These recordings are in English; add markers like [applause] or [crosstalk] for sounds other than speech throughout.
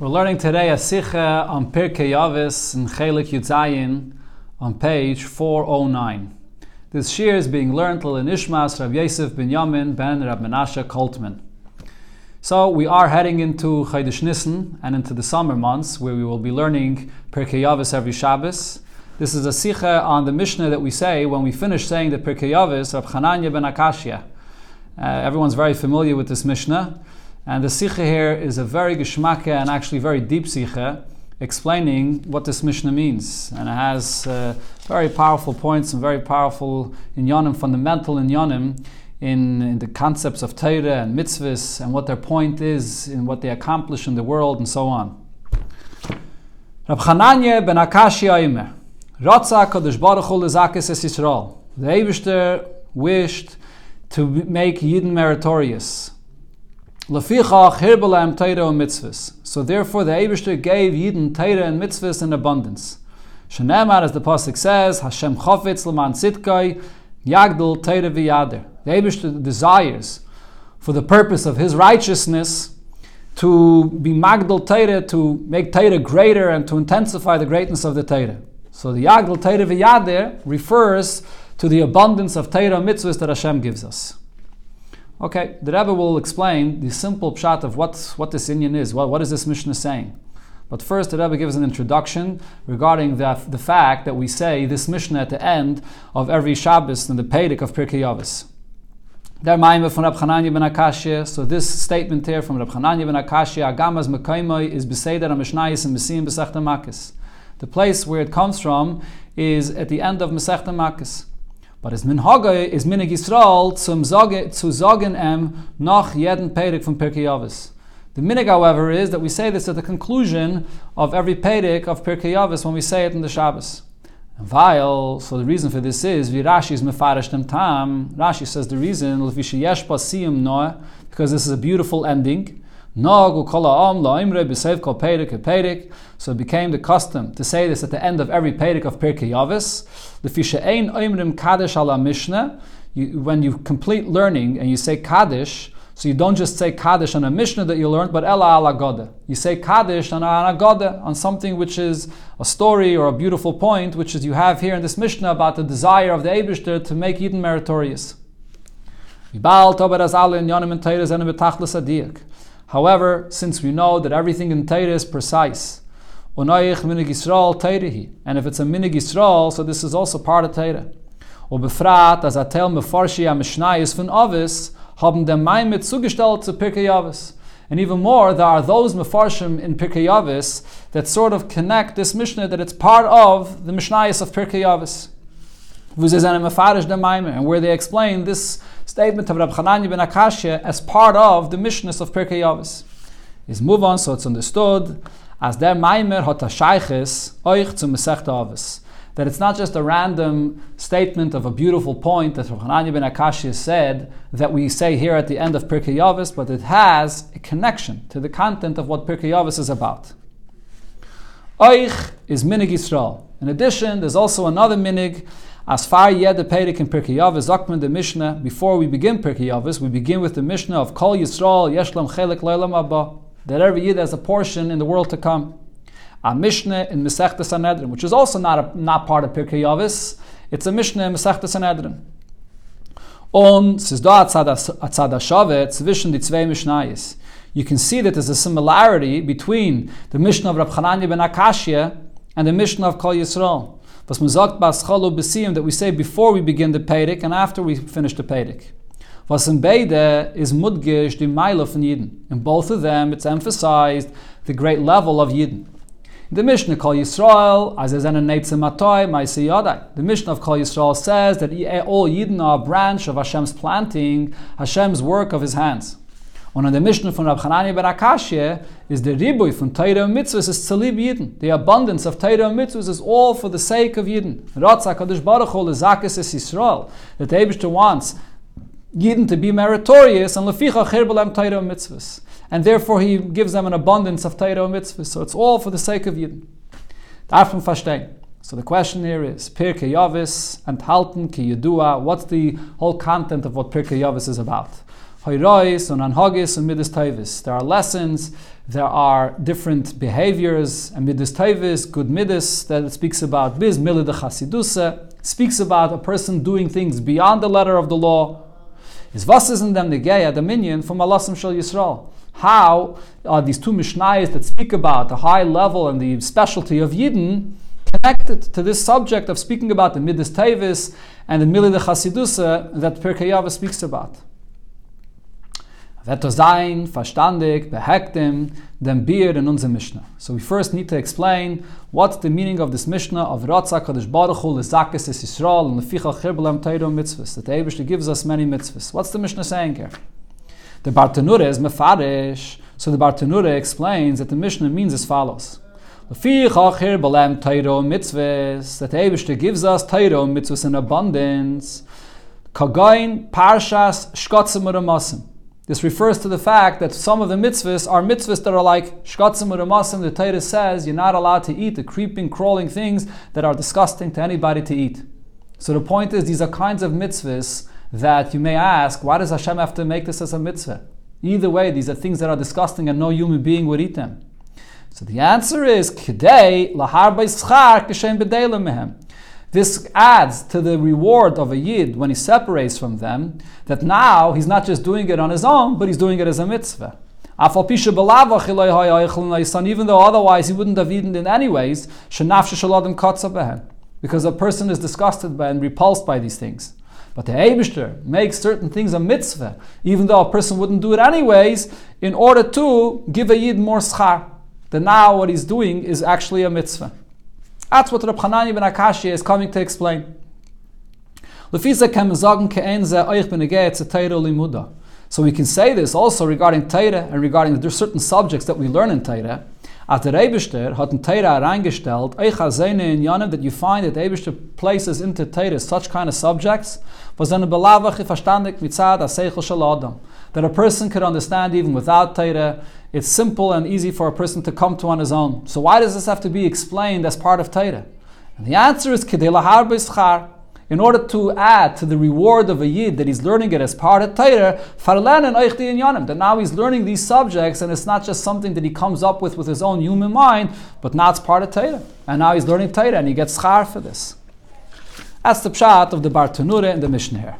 We're learning today a Sikha on Pirkei Yavis in Chelik Yudzayin on page 409. This shir is being learned to Nishmas Rav Yosef ben Yamin ben Rab Menashe Koltman. So we are heading into Chodesh Nissen and into the summer months where we will be learning Pirkei Yavis every Shabbos. This is a Sikha on the Mishnah that we say when we finish saying the Pirkei Yavis of Chananya ben Akashia. Uh, everyone's very familiar with this Mishnah. And the Sikha here is a very geschmacke and actually very deep Sikha, explaining what this Mishnah means. And it has uh, very powerful points and very powerful inyanim, fundamental inyanim, in, in the concepts of Torah and mitzvahs and what their point is, in what they accomplish in the world, and so on. Rab Chananya ben Akashi Aimer. Ratza Kadosh Baruch Hu Lezakis Es Yisrael. The Eibishter wished to make Yidden meritorious. And mitzvahs. So therefore, the Eibushter gave Yidden Torah and mitzvahs in abundance. Shenemar, as the pasuk says, Hashem chofetz leman sitkai yagdul Torah v'yader. The Eibushter desires, for the purpose of His righteousness, to be magdal Torah, to make Torah greater and to intensify the greatness of the Torah. So the yagdul Torah v'yader refers to the abundance of Torah mitzvahs that Hashem gives us. Okay, the Rebbe will explain the simple pshat of what, what this inyan is. What, what is this Mishnah saying? But first, the Rebbe gives an introduction regarding the, the fact that we say this Mishnah at the end of every Shabbos in the Pedic of Pirkei Yavis. Der ben Akashia. So this statement here from Rab Chananya ben Akashia, Agamas Mekaimoi, is Beseder HaMishnayis and Besim Besechta Makis. The place where it comes from is at the end of Mesechta Makis. But es minhage is minig Yisrael zum Sage, zu em nach jeden Pedic from Pirkei Yavis. The minig, however, is that we say this at the conclusion of every Pedic of Pirkei Yavis when we say it in the Shabbos. While, so the reason for this is, vi Rashi is mefarish dem tam, Rashi says the reason, because this is a beautiful ending, so it became the custom to say this at the end of every Pedic of Pirkei Yavis. When you complete learning and you say Kaddish, so you don't just say Kaddish on a Mishnah that you learned, but Ella ala Goda. You say Kaddish on a Goda, on something which is a story or a beautiful point, which is you have here in this Mishnah about the desire of the Abishter to make Yidden meritorious. However, since we know that everything in Torah is precise, and if it's a minig Yisrael, so this is also part of Torah. as haben Maimet zugestellt zu Pirkei. And even more, there are those Mefarshim in Pirkei Yavis that sort of connect this Mishnah that it's part of the Mishnayis of Pirkei Yavis. And where they explain this statement of Rab Chananya ben Akashia as part of the Mishnahs of Pirkei Yavis. Is move on, so it's understood as der Maimer hat a Sheiches zum Masechta Avis. That it's not just a random statement of a beautiful point that Rab Chananya ben Akashia said that we say here at the end of Pirkei Yavis, but it has a connection to the content of what Pirkei Yavis is about. Euch is Minig Yisrael. In addition, there's also another Minig as far yet the Pedic in Pirkei Yavis, the Mishnah, before we begin Pirkei Yavis, we begin with the Mishnah of Kol Yisrael, Yeshlam Chelik Leilam Abba, that every Yid has a portion in the world to come. A Mishnah in Masechta Sanhedrin, which is also not, a, not part of Pirkei Yavis, it's a Mishnah in Masechta Sanhedrin. Und es ist da Atzad Shave zwischen die Mishnayis. You can see that there's a similarity between the Mishnah of Rab Chananya ben Akashia and the Mishnah of Kol Yisrael. Was that we say before we begin the Pedic and after we finish the Pedic. Was in beide is mudgish the Meile von Yidden. In both of them, it's emphasized the great level of Yidden. The Mishnah Kol Yisrael, as is an Neitzim Matoy, Maisi. The Mishnah of Kol Yisrael says that all Yidden are a branch of Hashem's planting, Hashem's work of His hands. Und an der Mishnah von Rab Chanani ben Akashia is the Ribui von Teira and Mitzvahs is Tzalib Yidden. The abundance of Teira and Mitzvahs is all for the sake of Yidden. Ratzak Kadosh Baruch Hu Lezakis is Yisrael. That the Eibishter wants Yidden to be meritorious and Leficha Chirbalem Teira and Mitzvahs. And therefore he gives them an abundance of Teira and Mitzvahs. So it's all for the sake of Yidden. Darf man verstehen. So the question here is Pirkei Yavis and Halten Ki Yedua. What's the whole content of what Pirkei Yavis is about? Hoirois and Anhagis and Midas Taivis. There are lessons there are different behaviors and midas tevis, good midas that speaks about. Biz milid chasidusa speaks about a person doing things beyond the letter of the law. Is was is in them negeya dominion from Allahim Shal Yisrael? How are these two mishnayos that speak about the high level and the specialty of Yidden connected to this subject of speaking about the midas tevis and the milid chasidusa that Pirkei speaks about? Wird er sein verstandig behektem dem bier in unser Mishnah. So we first need to explain what's the meaning of this Mishnah of Ratza Kadosh Baruch Hu Lezakis Es Yisrael and Leficha Chirbelam Teiro Mitzvahs. That the Eibishter gives us many mitzvahs. What's the Mishnah saying here? The Bartanura is mefarish. So the Bartanura explains that the Mishnah means as follows. Leficha Chirbelam Teiro Mitzvahs. That the Eibishter gives us Teiro Mitzvahs in abundance. Kagain Parshas Shkotzim Uramasim. This refers to the fact that some of the mitzvahs are mitzvahs that are like shkatzim uramasim. The Torah says you're not allowed to eat the creeping, crawling things that are disgusting to anybody to eat. So the point is, these are kinds of mitzvahs that you may ask, why does Hashem have to make this as a mitzvah? Either way, these are things that are disgusting and no human being would eat them. So the answer is, Kidei lahar schar kishem mehem. This adds to the reward of a Yid when he separates from them, that now he's not just doing it on his own, but he's doing it as a mitzvah. Even though otherwise he wouldn't have eaten in anyways, because a person is disgusted by and repulsed by these things. But the Eibishter makes certain things a mitzvah, even though a person wouldn't do it anyways, in order to give a Yid more schar. That now what he's doing is actually a mitzvah. That's what Rab Hanani ben Akashi is coming to explain. So we can say this also regarding Teire and regarding there are certain subjects that we learn in Teire. At the Rebishter hat in Teire reingestellt, euch in Yanim, that you find that Rebishter places into Teire such kind of subjects, was eine belavache verstandig mitzad a seichel Adam that a person could understand even without Torah. It's simple and easy for a person to come to on his own. So why does this have to be explained as part of Torah? And the answer is in order to add to the reward of a yid that he's learning it as part of Torah, that now he's learning these subjects and it's not just something that he comes up with with his own human mind, but now it's part of Torah. And now he's learning Torah and he gets schar for this. That's the pshat of the Bartanura and the Mishnah here.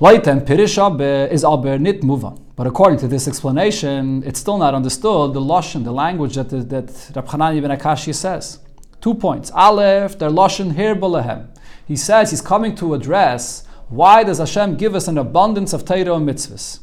Leitem Pirisha is aber nit muva. But according to this explanation, it's still not understood the lashon, the language that that Rab ibn Akashi says. Two points. Aleph, their lashon here belehem. He says he's coming to address why does Hashem give us an abundance of Torah and mitzvahs.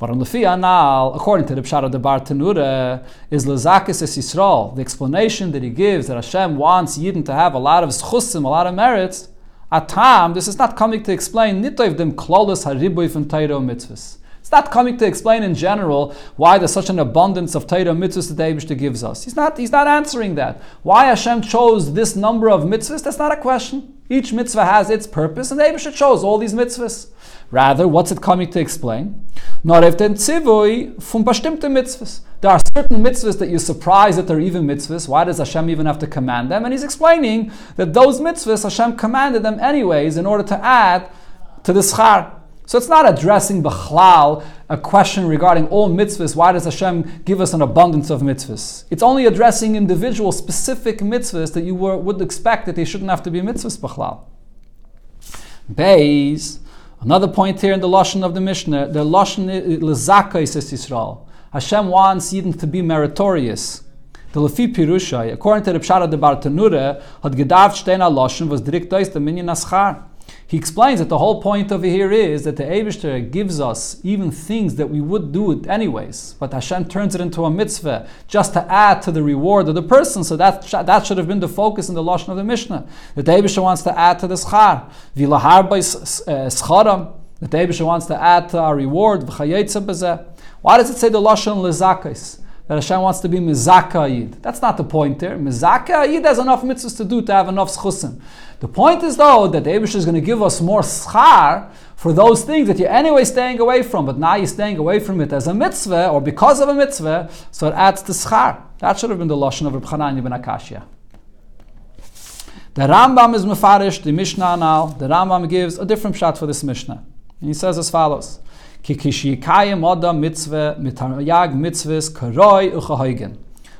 According to the Pshat of the Bar Tanura, is Lazakis es Yisrael. The explanation that he gives that Hashem wants Yidden to have a lot of schusim, a lot of merits, Atam, this is not coming to explain nitoiv dem klolos haribuy from Torah mitzvahs. It's not coming to explain in general why there's such an abundance of Torah mitzvahs that Abishta gives us. He's not, he's not answering that. Why Hashem chose this number of mitzvahs, that's not a question. Each mitzvah has its purpose, and Abishta chose all these mitzvahs. Rather, what's it coming to explain? Not if bestimmte mitzvahs. There are certain mitzvahs that you're surprised that they're even mitzvahs. Why does Hashem even have to command them? And he's explaining that those mitzvahs, Hashem commanded them anyways in order to add to the schar. So it's not addressing Bechlal, a question regarding all mitzvahs. Why does Hashem give us an abundance of mitzvahs? It's only addressing individual specific mitzvahs that you were, would expect that they shouldn't have to be mitzvahs Bechlal. Beis, another point here in the Lashon of the Mishnah, the Lashon uh, Lezaka says Yisrael. Hashem wants Yidden to be meritorious. The Lefi Pirushai, according to the Pshara de Bartanura, had gedav shtein Lashon was direkt the minyan aschar. He explains that the whole point over here is that the Eibishter gives us even things that we would do it anyways, but Hashem turns it into a mitzvah just to add to the reward of the person. So that, that should have been the focus in the Lashon of the Mishnah. That the Eibishter wants to add to the schar. Vilahar by uh, scharam. The Eibishter wants to add to our reward. Why does it say the Lashon Lezakis? That Hashem wants to be Mizaka Yid. That's not the point there. Mizaka Yid has enough mitzvahs to do to have enough schusim. The point is though that the Abish is going to give us more schar for those things that you're anyway staying away from, but now you're staying away from it as a mitzvah or because of a mitzvah, so it adds to schar. That should have been the Lashon of Reb Chanan ibn Akashia. The Rambam is mefarish, the Mishnah now. The Rambam gives a different shot for this Mishnah. And he says as follows.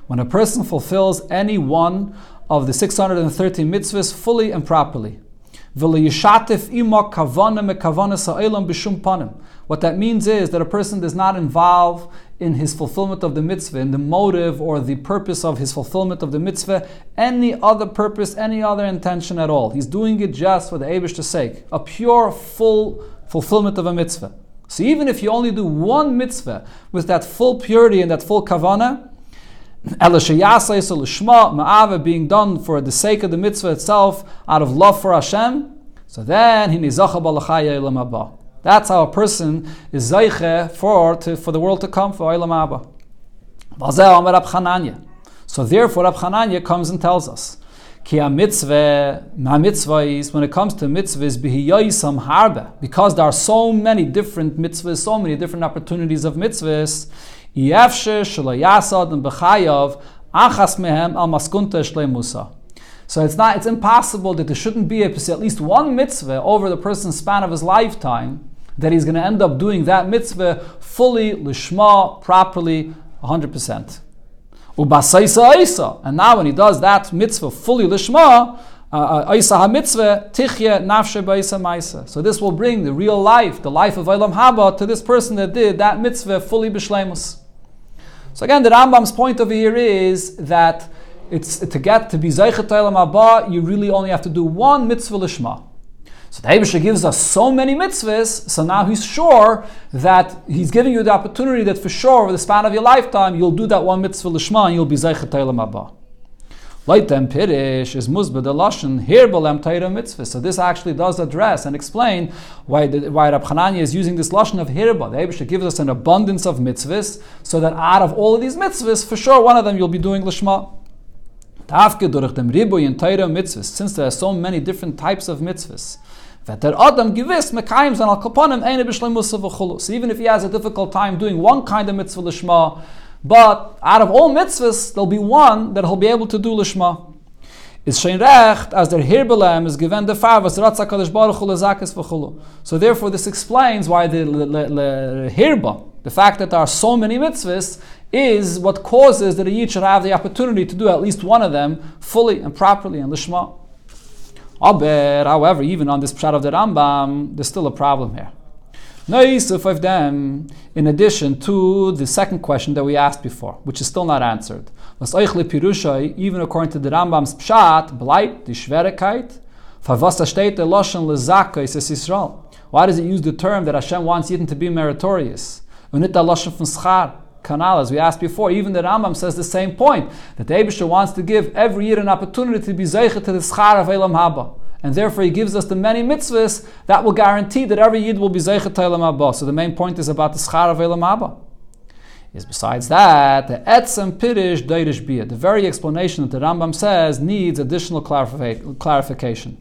When a person fulfills any one of the 613 mitzvahs fully and properly. What that means is that a person does not involve in his fulfillment of the mitzvah, in the motive or the purpose of his fulfillment of the mitzvah, any other purpose, any other intention at all. He's doing it just for the Abish's sake, a pure, full fulfillment of a mitzvah. So even if you only do one mitzvah with that full purity and that full kavana, ma'ava being done for the sake of the mitzvah itself, out of love for Hashem, so then he That's how a person is zeiche for, to, for the world to come, for Olam Abba. So therefore, Rab Chananya comes and tells us, Ki a mitzvah, ma when it comes to mitzvahs, bihiyayisam harbe, because there are so many different mitzvahs, so many different opportunities of mitzvahs, yefshe shalayasad and bechayav, achas mehem al maskunta shleimusa. So it's not, it's impossible that there shouldn't be a, at least one mitzvah over the person's span of his lifetime that he's going to end up doing that mitzvah fully, lishma, properly, 100%. And now when he does that mitzvah fully lishma, Aisa uh, mitzvah tichya nafshe ba'isa ma'isa. So this will bring the real life, the life of Olam Haba, to this person that did that mitzvah fully b'shleimus. So again, the Rambam's point over here is that it's to get to be Zeichet Olam Haba, you really only have to do one mitzvah lishma. So the Abisha gives us so many mitzvahs, so now he's sure that he's giving you the opportunity that for sure over the span of your lifetime you'll do that one mitzvah lishma and you'll be Zeichet Haba. Leitem Pirish is Muzbad Lashon Hirbalem Taira Mitzvah. So this actually does address and explain why the, why Rab Hananya is using this Lashon of Hirba. The Abisha gives us an abundance of mitzvahs, so that out of all of these mitzvahs, for sure one of them you'll be doing Lishma. Tafke durch dem Riboy in Torah mitzvahs, since there are so many different types of mitzvahs. Adam gewiss mekayim al kaponim eine v'chulu. So even if he has a difficult time doing one kind of mitzvah lishma, but out of all mitzvahs, there'll be one that he'll be able to do lishma. Is shein recht as der hirbelem is given the far was ratza kadosh baruch hu lezakas v'chulu. So therefore, this explains why the hirba, the fact that there are so many mitzvahs, is what causes that a yid should have the opportunity to do at least one of them fully and properly and lishma. Aber, however, even on this pshat of the Rambam, there's still a problem here. Noisuf of them, in addition to the second question that we asked before, which is still not answered. Even according to the Rambam's pshat, bleibt die Israel. Why does it use the term that Hashem wants Yidden to be meritorious? Kanal, as we asked before, even the Rambam says the same point that the Abisha wants to give every year an opportunity to be zeichet to the schar of Elam Haba. And therefore, he gives us the many mitzvahs that will guarantee that every yid will be zeichet to Elam Haba. So the main point is about the schar of Elam Haba. Is besides that, the etzem pirish deirish bia, the very explanation that the Rambam says needs additional clarification.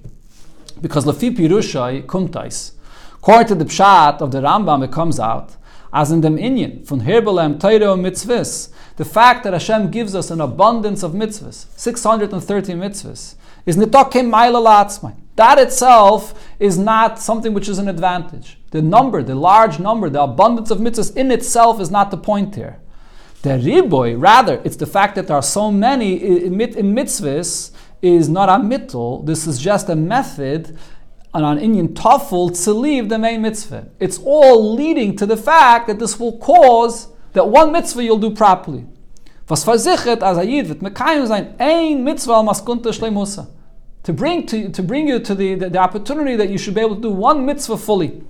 Because lafi pirushai kumtais, according to the pshat of the Rambam, it comes out as in dem Inyan, von Herbelem, Teire und Mitzvahs, the fact that Hashem gives us an abundance of mitzvahs, 630 mitzvahs, is nitokim maila That itself is not something which is an advantage. The number, the large number, the abundance of mitzvahs in itself is not the point here. The riboy, rather, it's the fact that there are so many in mitzvahs is not a mittel. This is just a method and on Inyan Tafel to leave the main mitzvah. It's all leading to the fact that this will cause that one mitzvah you'll do properly. Was Ayid sein ein mitzvah. To bring to, to bring you to the, the, the, opportunity that you should be able to do one mitzvah fully.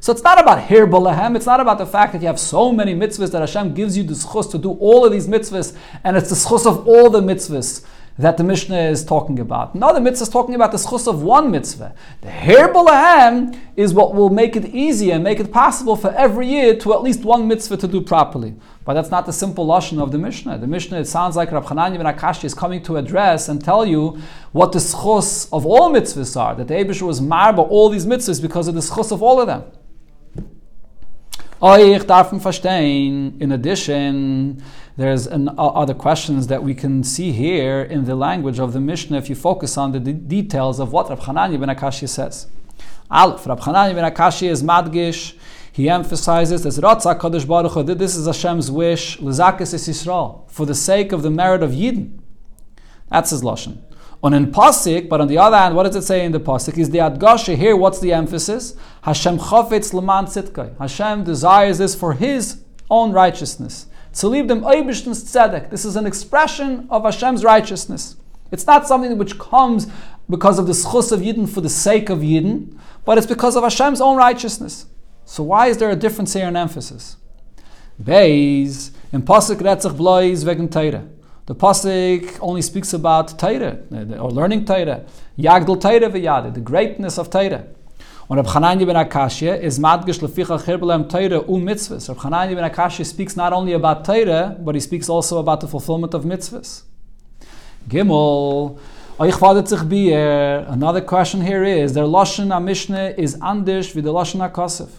So it's not about here balahem, it's not about the fact that you have so many mitzvahs that Hashem gives you the schus to do all of these mitzvahs, and it's the schus of all the mitzvahs that the Mishnah is talking about. Now the mitzvah is talking about the schus of one mitzvah. The her is what will make it easy and make it possible for every year to at least one mitzvah to do properly. But that's not the simple lashon of the Mishnah. The Mishnah, it sounds like Rab Hanani ben Akashi is coming to address and tell you what the schus of all mitzvahs are. That the Abishur was marba all these mitzvahs because of the schus of all of them. Darf verstehen, in addition, there's an, other questions that we can see here in the language of the Mishnah if you focus on the de- details of what Rab Hanani ben Akashi says. Aleph, Rab Hanani ben Akashi is madgish, he emphasizes as Ratzak Kadosh Baruch Hu, that this is Hashem's wish, Lizakis is Yisrael, for the sake of the merit of Yidden. That's his Lashon. On in Pasik, but on the other hand, what does it say in the Pasik? Is the Adgasha here, what's the emphasis? Hashem chafetz leman tzitkai. Hashem desires this for his own righteousness. To leave them oibishtens tzedek. This is an expression of Hashem's righteousness. It's not something which comes because of the schus of Yidden for the sake of Yidden, but it's because of Hashem's own righteousness. So why is there a difference here in emphasis? Beis, in Pasuk Retzach Blois wegen Teire. The pasuk only speaks about Torah or learning Torah. Yagdel Torah v'yade, the greatness of Torah. When Reb Chananya ben Akashya is madgish leficha chirbelem Torah u mitzvahs. Reb Chananya ben Akashya speaks not only about Torah, but he speaks also about the fulfillment of mitzvahs. Gimel. Another question here is: Their lashon Mishnah is andish with the lashon Akasif.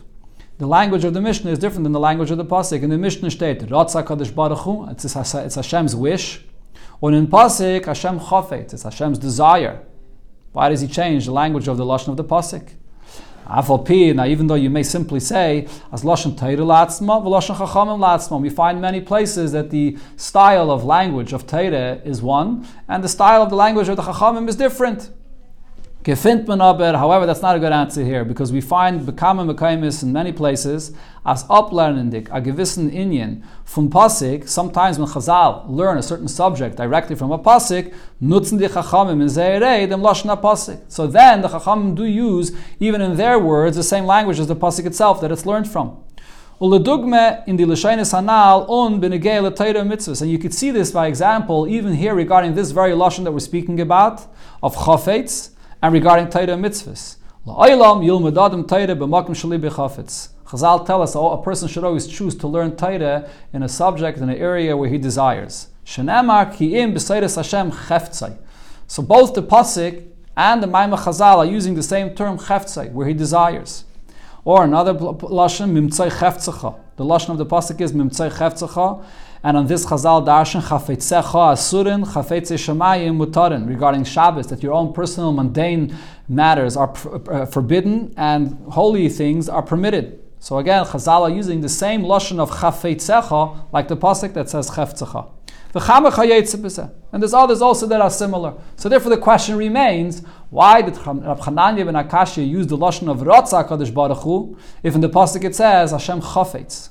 The language of the Mishnah is different than the language of the Pasuk. In the Mishnah state, it's, it's Hashem's wish. Or in Pasuk, Hashem Chafet, it's Hashem's desire. Why does he change the language of the Lashon of the Pasuk? Now even though you may simply say, as Lashon Torah Latzma, Lashon Chachamim Latzma, we find many places that the style of language of Torah is one, and the style of the language of the Chachamim is different. However, that's not a good answer here because we find Bekama Mekaimis in many places as uplernendik, a gewissen Inyan from Pasik. Sometimes when Chazal learn a certain subject directly from a Pasik, nutzen die Chachamim in Zeirei dem Lashna Pasik. So then the Chachamim do use, even in their words, the same language as the Pasik itself that it's learned from. Uledugme in the Lashanis Hanal on benegei l'Torah mitzvahs. And you could see this by example, even here regarding this very Lashon that we're speaking about, of Chafetz, and regarding Torah mitzvahs. Shali b'chafetz. Chazal tell us oh, a person should always choose to learn Torah in a subject, in an area where he desires. So both the pasuk and the Maimah Chazal are using the same term cheftzai, where he desires. Or another lashon mimtzai cheftzacha. The lashon of the pasuk is mimtzai cheftzacha, and on this Chazal darshan chafetzecha asurin chafetze shemayim mutarin regarding Shabbos that your own personal mundane matters are uh, forbidden and holy things are permitted. So again, Chazal are using the same lashon of chafetzecha like the pasuk that says cheftzecha. And there's others also that are similar. So therefore the question remains, why did Rab Chananya ben Akashya use the lashon of Ratzah Kadosh Baruch Hu, if in the pasuk it says Hashem chafetz?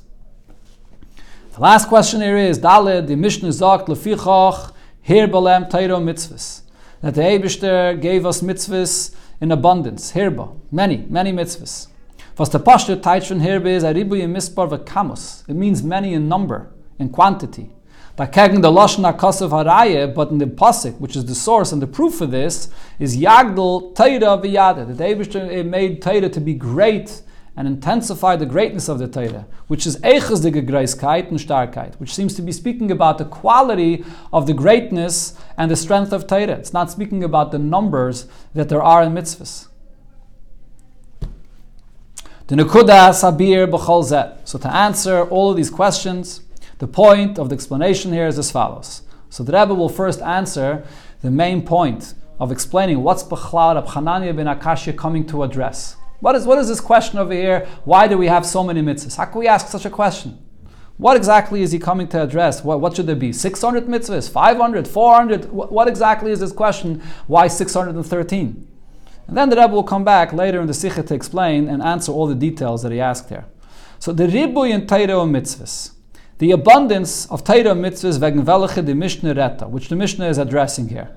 The last question here is Daled, the Mishnah sagt lefichach hier balem Torah mitzvahs. That the Eibishter gave us mitzvahs in abundance, hirba, many, many mitzvahs. Was the Pashto Taitron hirba is aribu mispar v'kamus. It means many in number, in quantity. Dagegen the Lashon HaKasav Haraye, but in the Pasik, which is the source and the proof for this, is Yagdal Teira v'yada. The Eibishter made Teira to be great and intensify the greatness of the Torah, which is Eichesdige Greiskeit and Starkheit, which seems to be speaking about the quality of the greatness and the strength of Torah. It's not speaking about the numbers that there are in mitzvahs. The Nekuda Sabir B'chol So to answer all of these questions, the point of the explanation here is as follows. So the Rebbe will first answer the main point of explaining what's Bechlal Abchananya ben Akashya coming to address. What is, what is this question over here? Why do we have so many mitzvahs? How can we ask such a question? What exactly is he coming to address? What, what should there be? 600 mitzvahs? 500? 400? What, what exactly is this question? Why 613? And then the Rebbe will come back later in the Sikha to explain and answer all the details that he asked here. So the Ribuy in Torah mitzvahs, the abundance of Torah mitzvahs wegen welche the Mishnah which the Mishnah is addressing here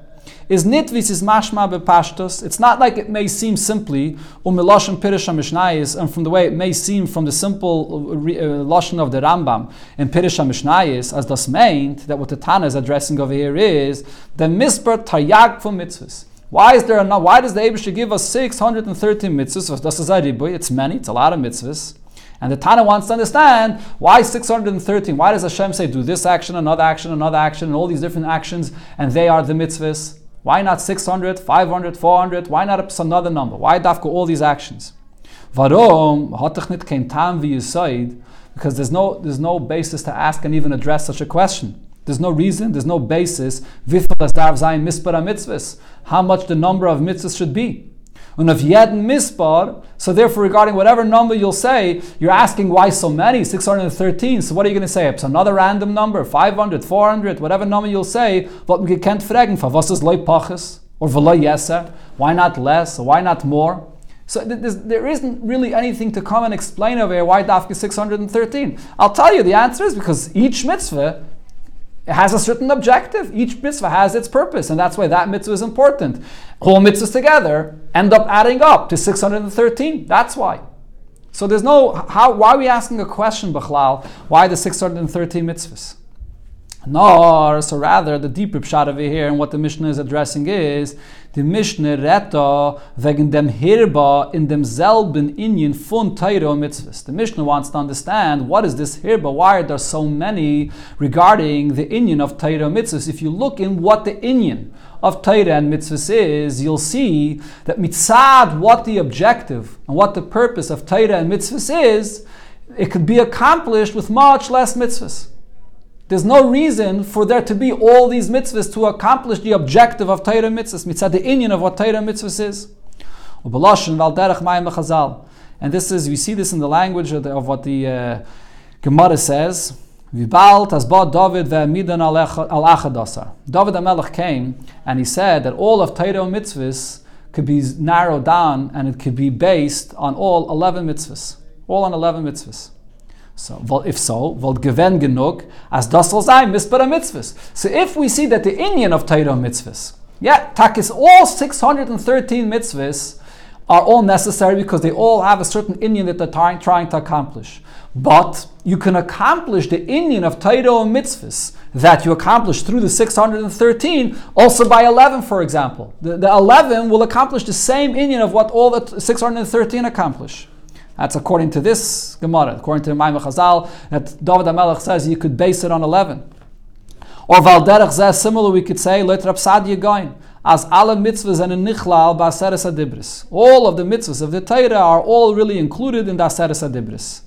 is nitvis is mashma bepashtos. It's not like it may seem simply umiloshem pirush mishnayis, and from the way it may seem from the simple uh, lashon of the Rambam in pirush mishnayis, as das meant that what the Tana is addressing over here is the misper tayag for mitzvahs. Why is there a, why does the Abish give us 613 mitzvahs? Das is It's many, it's a lot of mitzvahs. And the Tana wants to understand why 613. Why does Hashem say do this action, another action, another action, and all these different actions, and they are the mitzvahs? Why not 600, 500, 400? Why not another number? Why dafka all these actions? Tam because there's no there's no basis to ask and even address such a question. There's no reason, there's no basis. How much the number of mitzvahs should be. So therefore regarding whatever number you'll say, you're asking why so many, 613. So what are you going to say? It's another random number, 500, 400, whatever number you'll say, what we can't fragen, for was is loy pachas, or v'loy why not less, why not more? So there isn't really anything to come and explain over here why Dafka 613. I'll tell you the answer is because each mitzvah has a certain objective. Each mitzvah has its purpose, and that's why that mitzvah is important. All mitzvahs together end up adding up to 613. That's why. So there's no how. Why are we asking a question, Bachlal? Why the 613 mitzvahs? Nor, so rather, the deeper pshat over here and what the Mishnah is addressing is the Mishnah retta wegen dem Hirba in dem selben Inyan fun Teiro mitzvahs. The Mishnah wants to understand what is this Hirba, why are there so many regarding the Inyan of Teiro mitzvahs. If you look in what the Inyan of Torah and mitzvahs is, you'll see that mitzad, what the objective and what the purpose of Torah and mitzvahs is, it could be accomplished with much less mitzvahs. There's no reason for there to be all these mitzvahs to accomplish the objective of Torah mitzvahs, mitzvah, the Inyan of what Torah mitzvahs is. And this is, we see this in the language of, the, of what the uh, Gemara says. David ve'amidan al. David came and he said that all of Torah mitzvahs could be narrowed down and it could be based on all 11 mitzvahs. All on 11 mitzvahs. So, if so, volt gewen genug, as das soll sein, mitzvah mitzvahs. So if we see that the Inyan of Torah mitzvahs, yeah, takis all 613 mitzvahs are all necessary because they all have a certain Inyan that they're trying, trying to accomplish. But you can accomplish the Inyan of Torah mitzvahs that you accomplish through the 613 also by 11, for example. The, the 11 will accomplish the same Inyan of what all the 613 accomplish. That's according to this Gemara, according to the Maimon Chazal, that David HaMelech says you could base it on 11. Or Valderech Zeh, similar we could say, Let Rab Sadia Goin, as alle mitzvahs and nichlal ba'aseres adibris. All of the mitzvahs of the Torah are all really included in the aseres adibris.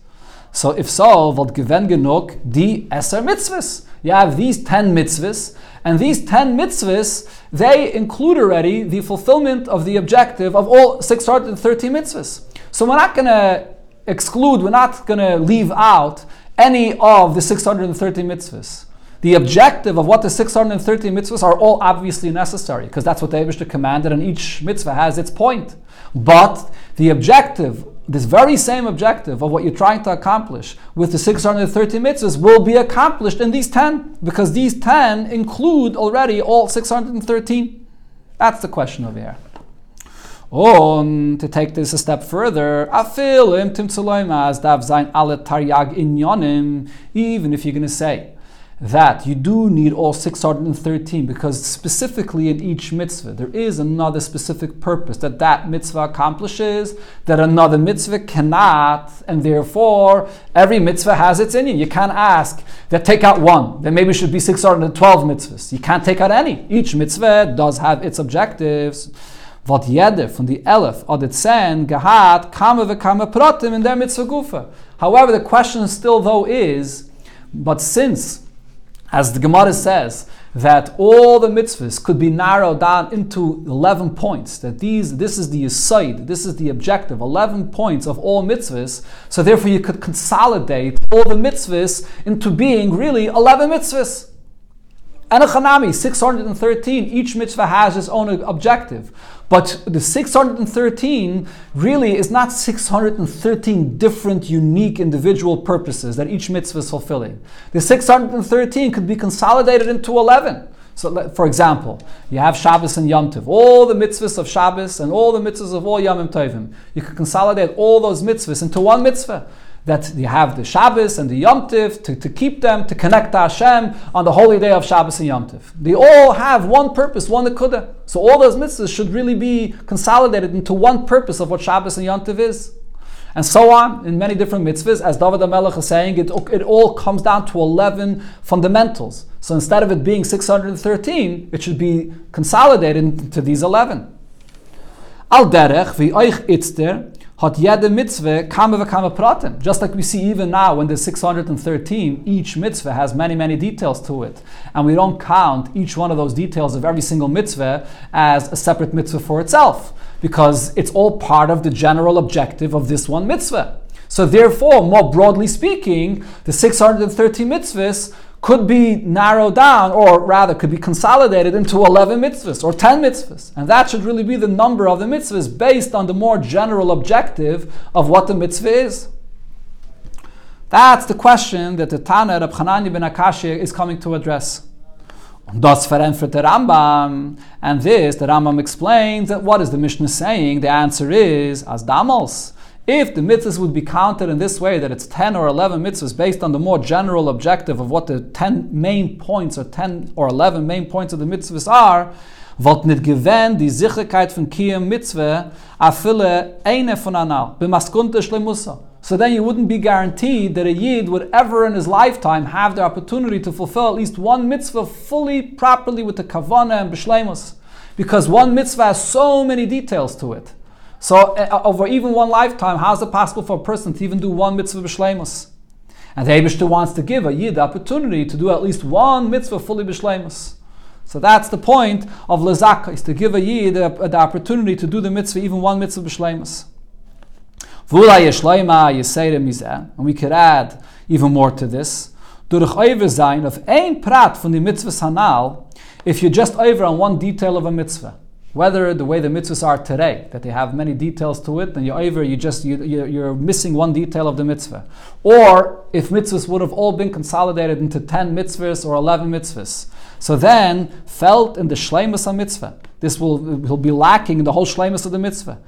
So if so, what gewen genug die eser mitzvahs. You have these 10 mitzvahs, and these 10 mitzvahs, they include already the fulfillment of the objective of all 613 mitzvahs. So we're not going to exclude, we're not going to leave out any of the 630 mitzvahs. The objective of what the 630 mitzvahs are all obviously necessary, because that's what the Abishta commanded, and each mitzvah has its point. But the objective, this very same objective of what you're trying to accomplish with the 630 mitzvahs will be accomplished in these 10, because these 10 include already all 613. That's the question over here. Und to take this a step further, even if you're going to say that you do need all 613 because specifically in each mitzvah there is another specific purpose that that mitzvah accomplishes that another mitzvah cannot and therefore every mitzvah has its inyan. You can't ask that take out one. Then maybe should be 612 mitzvahs. You can't take out any. Each mitzvah does have its objectives wat jeder von die elf oder zehn gehad, kame ve kame pratim in der mitzvah gufa. However, the question still though is, but since, as the Gemara says, that all the mitzvahs could be narrowed down into 11 points, that these, this is the side, this is the objective, 11 points of all mitzvahs, so therefore you could consolidate all the mitzvahs into being really 11 mitzvahs. And a Chanami, 613, each mitzvah has its own objective. But the 613 really is not 613 different, unique, individual purposes that each mitzvah is fulfilling. The 613 could be consolidated into 11. So, for example, you have Shabbos and Yom Tov, all the mitzvahs of Shabbos and all the mitzvahs of all Yom Tovim. You could consolidate all those mitzvahs into one mitzvah that you have the Shabbos and the Yom Tiv to, to keep them, to connect to Hashem on the holy day of Shabbos and Yom Tiv. They all have one purpose, one Nekuda. So all those mitzvahs should really be consolidated into one purpose of what Shabbos and Yom Tiv is. And so on in many different mitzvahs. As David HaMelech is saying, it, it all comes down to 11 fundamentals. So instead of it being 613, it should be consolidated into these 11. Al derech vi euch itzter hat jede mitzvah kame v'kame pratim. Just like we see even now when there's 613, each mitzvah has many, many details to it. And we don't count each one of those details of every single mitzvah as a separate mitzvah for itself, because it's all part of the general objective of this one mitzvah. So therefore, more broadly speaking, the 613 mitzvahs could be narrowed down, or rather could be consolidated into 11 mitzvahs or 10 mitzvahs. And that should really be the number of the mitzvahs based on the more general objective of what the mitzvah is. That's the question that the Tana Rab Hanani ben Akashia is coming to address. Das der Rambam. And this, the Rambam explains that what is the Mishnah saying? The answer is, as damals. If the mitzvahs would be counted in this way, that it's 10 or 11 mitzvahs based on the more general objective of what the 10 main points or 10 or 11 main points of the mitzvahs are, wollt nicht gewähnt die Sicherheit von Kiyam Mitzvah a viele eine von anal, b'maskunte shlemusa. So then you wouldn't be guaranteed that a Yid would ever in his lifetime have the opportunity to fulfill at least one mitzvah fully, properly with the kavana and b'shlemus. Because one mitzvah has so many details to it. So uh, over even one lifetime, how is it possible for a person to even do one mitzvah b'shleimus? And the wants to give a yid the opportunity to do at least one mitzvah fully b'shleimus. So that's the point of lezaka, is to give a yid the, the opportunity to do the mitzvah, even one mitzvah b'shleimus. And we could add even more to this. Durch over sein of ein prat von the mitzvah hanal, if you're just over on one detail of a mitzvah whether the way the mitzvahs are today, that they have many details to it, and you're over, you just you, you're missing one detail of the mitzvah, or if mitzvahs would have all been consolidated into ten mitzvahs or eleven mitzvahs, so then felt in the shleimus of mitzvah, this will will be lacking in the whole shleimus of the mitzvah.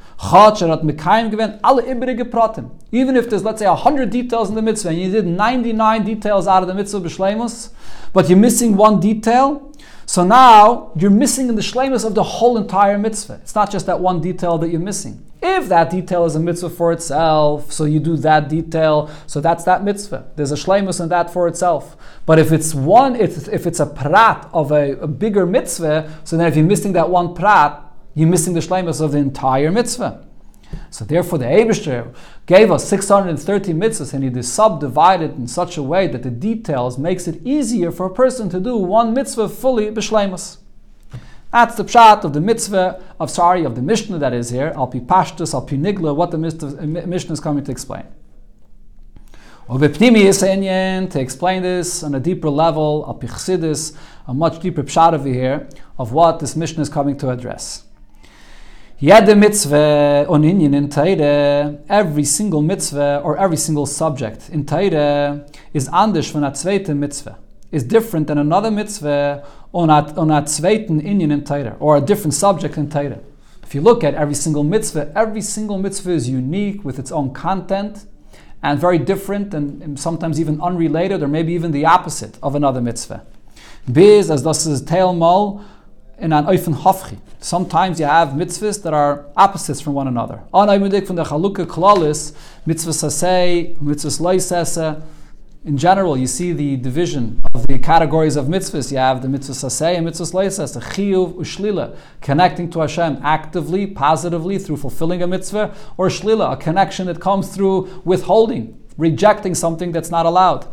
Even if there's let's say hundred details in the mitzvah, and you did ninety nine details out of the mitzvah b'shleimus, but you're missing one detail. So now you're missing in the shlemus of the whole entire mitzvah. It's not just that one detail that you're missing. If that detail is a mitzvah for itself, so you do that detail, so that's that mitzvah. There's a shlemus in that for itself. But if it's one, if, if it's a prat of a, a bigger mitzvah, so then if you're missing that one prat, you're missing the shlemus of the entire mitzvah. So therefore, the Abishter gave us 630 mitzvahs, and he subdivided in such a way that the details makes it easier for a person to do one mitzvah fully b'shleimus. That's the pshat of the mitzvah of sorry of the Mishnah that is here. Al pi pashtus, al pi nigla, what the uh, Mishnah is coming to explain. To explain this on a deeper level, a much deeper pshat over here of what this Mishnah is coming to address. Jede mitzvah on in every single mitzvah or every single subject in Teire is anders von a zweite mitzvah, is different than another mitzvah on a, zweiten in Teire, or a different subject in Teire. If you look at every single mitzvah, every single mitzvah is unique with its own content and very different and sometimes even unrelated or maybe even the opposite of another mitzvah. Biz, as das is tail mol, in an oifen hofchi. Sometimes you have mitzvahs that are opposites from one another. Anaymudik from the chalukah klalis, mitzvahs sasei, mitzvahs loisese. In general, you see the division of the categories of mitzvahs. You have the mitzvahs sasei and mitzvahs loisese, chiyuv ushlila, connecting to Hashem actively, positively through fulfilling a mitzvah, or shlila, a connection that comes through withholding, rejecting something that's not allowed.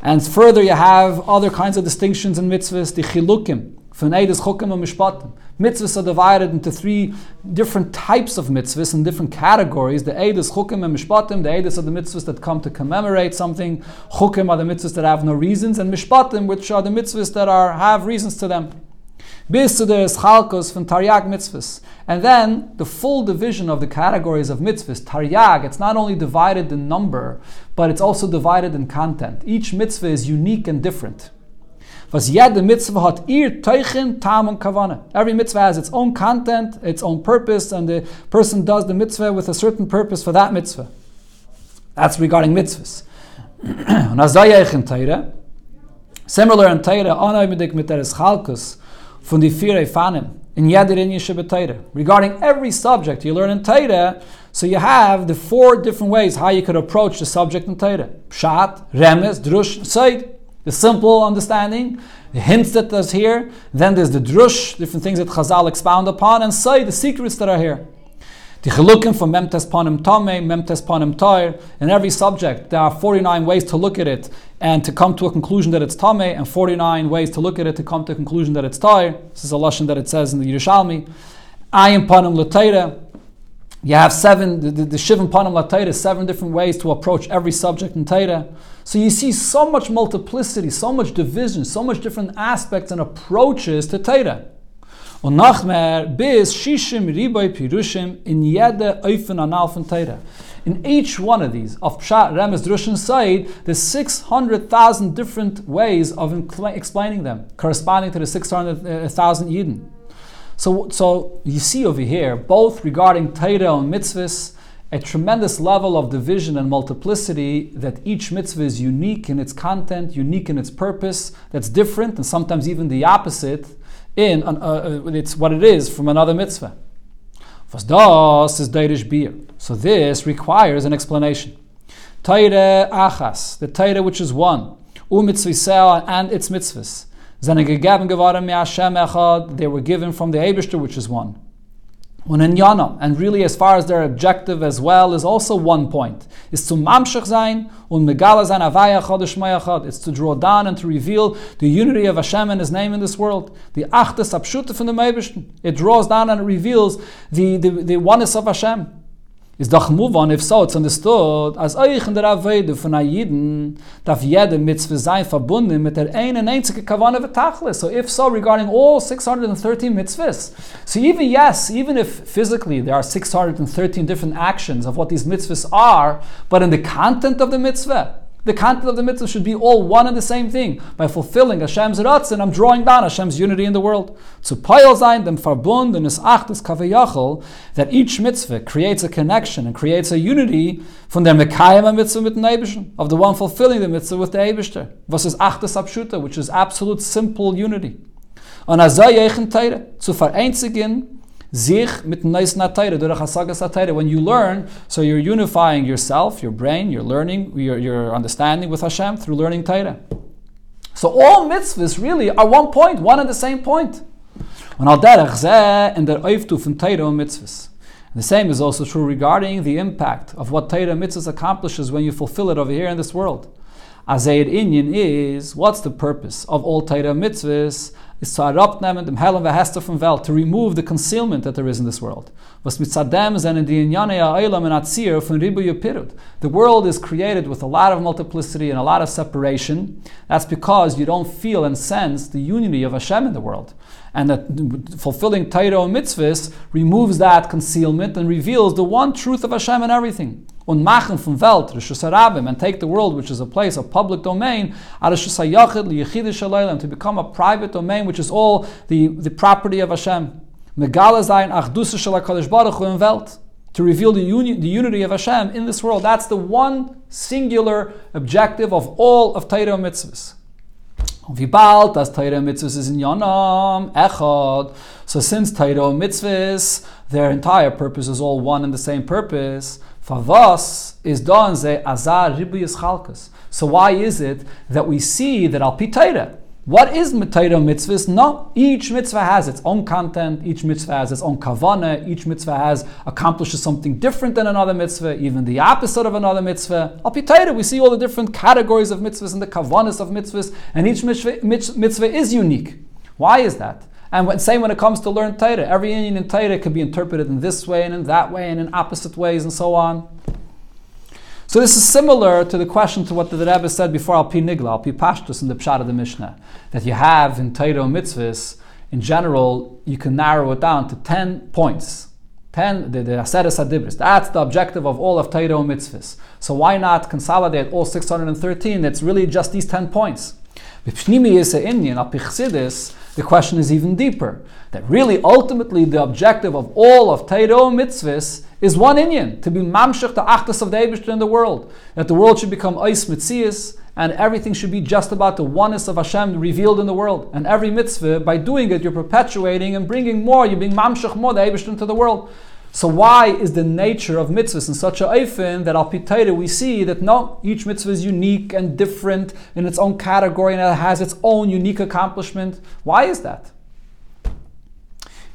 And further, you have other kinds of distinctions in mitzvahs, the chilukim, Eides Chukim and Mishpatim. Mitzvahs are divided into three different types of mitzvahs and different categories. The Eides Chukim and Mishpatim, the Eides are the mitzvahs that come to commemorate something. Chukim are the mitzvahs that have no reasons, and Mishpatim, which are the mitzvahs that are have reasons to them. Bis to the Chalkos from Taryag mitzvahs. And then the full division of the categories of mitzvahs, Taryag, it's not only divided in number, but it's also divided in content. Each mitzvah is unique and different. Was jede mitzvah hat ihr Teichen, Tam Kavana. Every mitzvah has its own content, its own purpose, and the person does the mitzvah with a certain purpose for that mitzvah. That's regarding mitzvahs. [clears throat] Similar in Teire, anaymidik mit der Chalkus von die vier Efanim in jeder Teire. Regarding every subject you learn in Teire, so you have the four different ways how you could approach the subject in Teire. Pshat, Remes, Drush, Seid the simple understanding, the hints that there's here. Then there's the drush, different things that Chazal expound upon, and say the secrets that are here. The Chilukim from Memtes Panim Tame, Memtes Panim Toir. In every subject, there are 49 ways to look at it and to come to a conclusion that it's Tame, and 49 ways to look at it to come to a conclusion that it's Toir. This is a lesson that it says in the Yerushalmi. Ayin Panim L'Teira. You have seven, the, the, the Shivim Panim L'Teira, seven different ways to approach every subject in Teira. So you see so much multiplicity, so much division, so much different aspects and approaches to pirushim in each one of these, of Pshat, Remez, Drush, and Said, there's 600,000 different ways of explaining them, corresponding to the 600,000 uh, Yidden. So, so you see over here, both regarding Teira and mitzvahs, a tremendous level of division and multiplicity that each mitzvah is unique in its content, unique in its purpose, that's different, and sometimes even the opposite in uh, uh, it's what it is from another mitzvah. Was is deirish beer. So this requires an explanation. Teire achas, the Teire which is one, umitzvah and its mitzvahs. They were given from the Abishter, which is one. And really as far as their objective as well, is also one point. Is to It's to draw down and to reveal the unity of Hashem and His name in this world. The achtes abshute from the. It draws down and it reveals the, the, the oneness of Hashem. Is doch move if so, it's understood, as euch in der Avede von Ayiden, darf jede Mitzvah sein verbunden mit der einen einzige Kavane v'tachlis. So if so, regarding all 613 mitzvahs. So even, yes, even if physically there are 613 different actions of what these mitzvahs are, but in the content of the mitzvah, the content of the mitzvah should be all one and the same thing. By fulfilling Hashem's ratzin, I'm drawing down Hashem's unity in the world. Zu sein dem is achtes kavayachol, that each mitzvah creates a connection and creates a unity from der mekayim mitzvah mit dem of the one fulfilling the mitzvah with the Eibishter. Was is achtes abshuta, which is absolute simple unity. Und azay teire, zu vereinzigen sich mit neis. When you learn, so you're unifying yourself, your brain, your learning, your, your understanding with Hashem through learning Torah. So all mitzvahs really are one point, one and the same point. Und al der Torah mitzvahs. The same is also true regarding the impact of what Torah mitzvahs accomplishes when you fulfill it over here in this world. Azayid Inyan is what's the purpose of all Torah mitzvahs? Is zu herabnehmen dem Helen Hester from Welt, to remove the concealment that there is in this world. Was mit Saddam sind die Inyane and Atzir von Ribu Yupirut. The world is created with a lot of multiplicity and a lot of separation. That's because you don't feel and sense the unity of Hashem in the world. And that fulfilling Torah and mitzvahs removes that concealment and reveals the one truth of Hashem in everything und machen von Welt, Rishus Harabim, and take the world, which is a place of public domain, Rishus HaYachid, Liyechidish to become a private domain, which is all the, the property of Hashem. Megala Zayin Achdusa Shel HaKadosh Baruch Hu in Welt. To reveal the, uni- the unity of Hashem in this world. That's the one singular objective of all of Torah mitzvahs. Wie bald das Torah mitzvahs is in Yonam, Echad. So since Torah mitzvahs, their entire purpose is all one and the same purpose, Favas is done ze azar ribuyas chalkas. So why is it that we see that al pitayra? What is Torah mitzvahs? No, each mitzvah has its own content, each mitzvah has its own kavana, each mitzvah has accomplishes something different than another mitzvah, even the opposite of another mitzvah. Al pitayra, we see all the different categories of mitzvahs and the kavanas of mitzvahs, and each mitzvah, mitzvah is unique. Why is that? And when, same when it comes to learn Torah. Every inyan in Torah could be interpreted in this way and in that way and in opposite ways and so on. So this is similar to the question to what the Rebbe said before Al Pi Nigla, Al Pi Pashtus in the Pshat of the Mishnah, that you have in Torah mitzvahs, in general, you can narrow it down to 10 points. 10, the, the Aseres Adibris. That's the objective of all of Torah mitzvahs. So why not consolidate all 613? It's really just these 10 points. Inyan, Al the question is even deeper. That really, ultimately, the objective of all of Torah mitzvahs is one inyan, to be mamshech the achtas of the Eibishter in the world. That the world should become ois mitzias, and everything should be just about the oneness of Hashem revealed in the world. And every mitzvah, by doing it, you're perpetuating and bringing more, you're being mamshech more the Eibishter into the world. So why is the nature of mitzvahs in such a eifin that al pitayra we see that no, each mitzvah is unique and different in its own category and it has its own unique accomplishment? Why is that?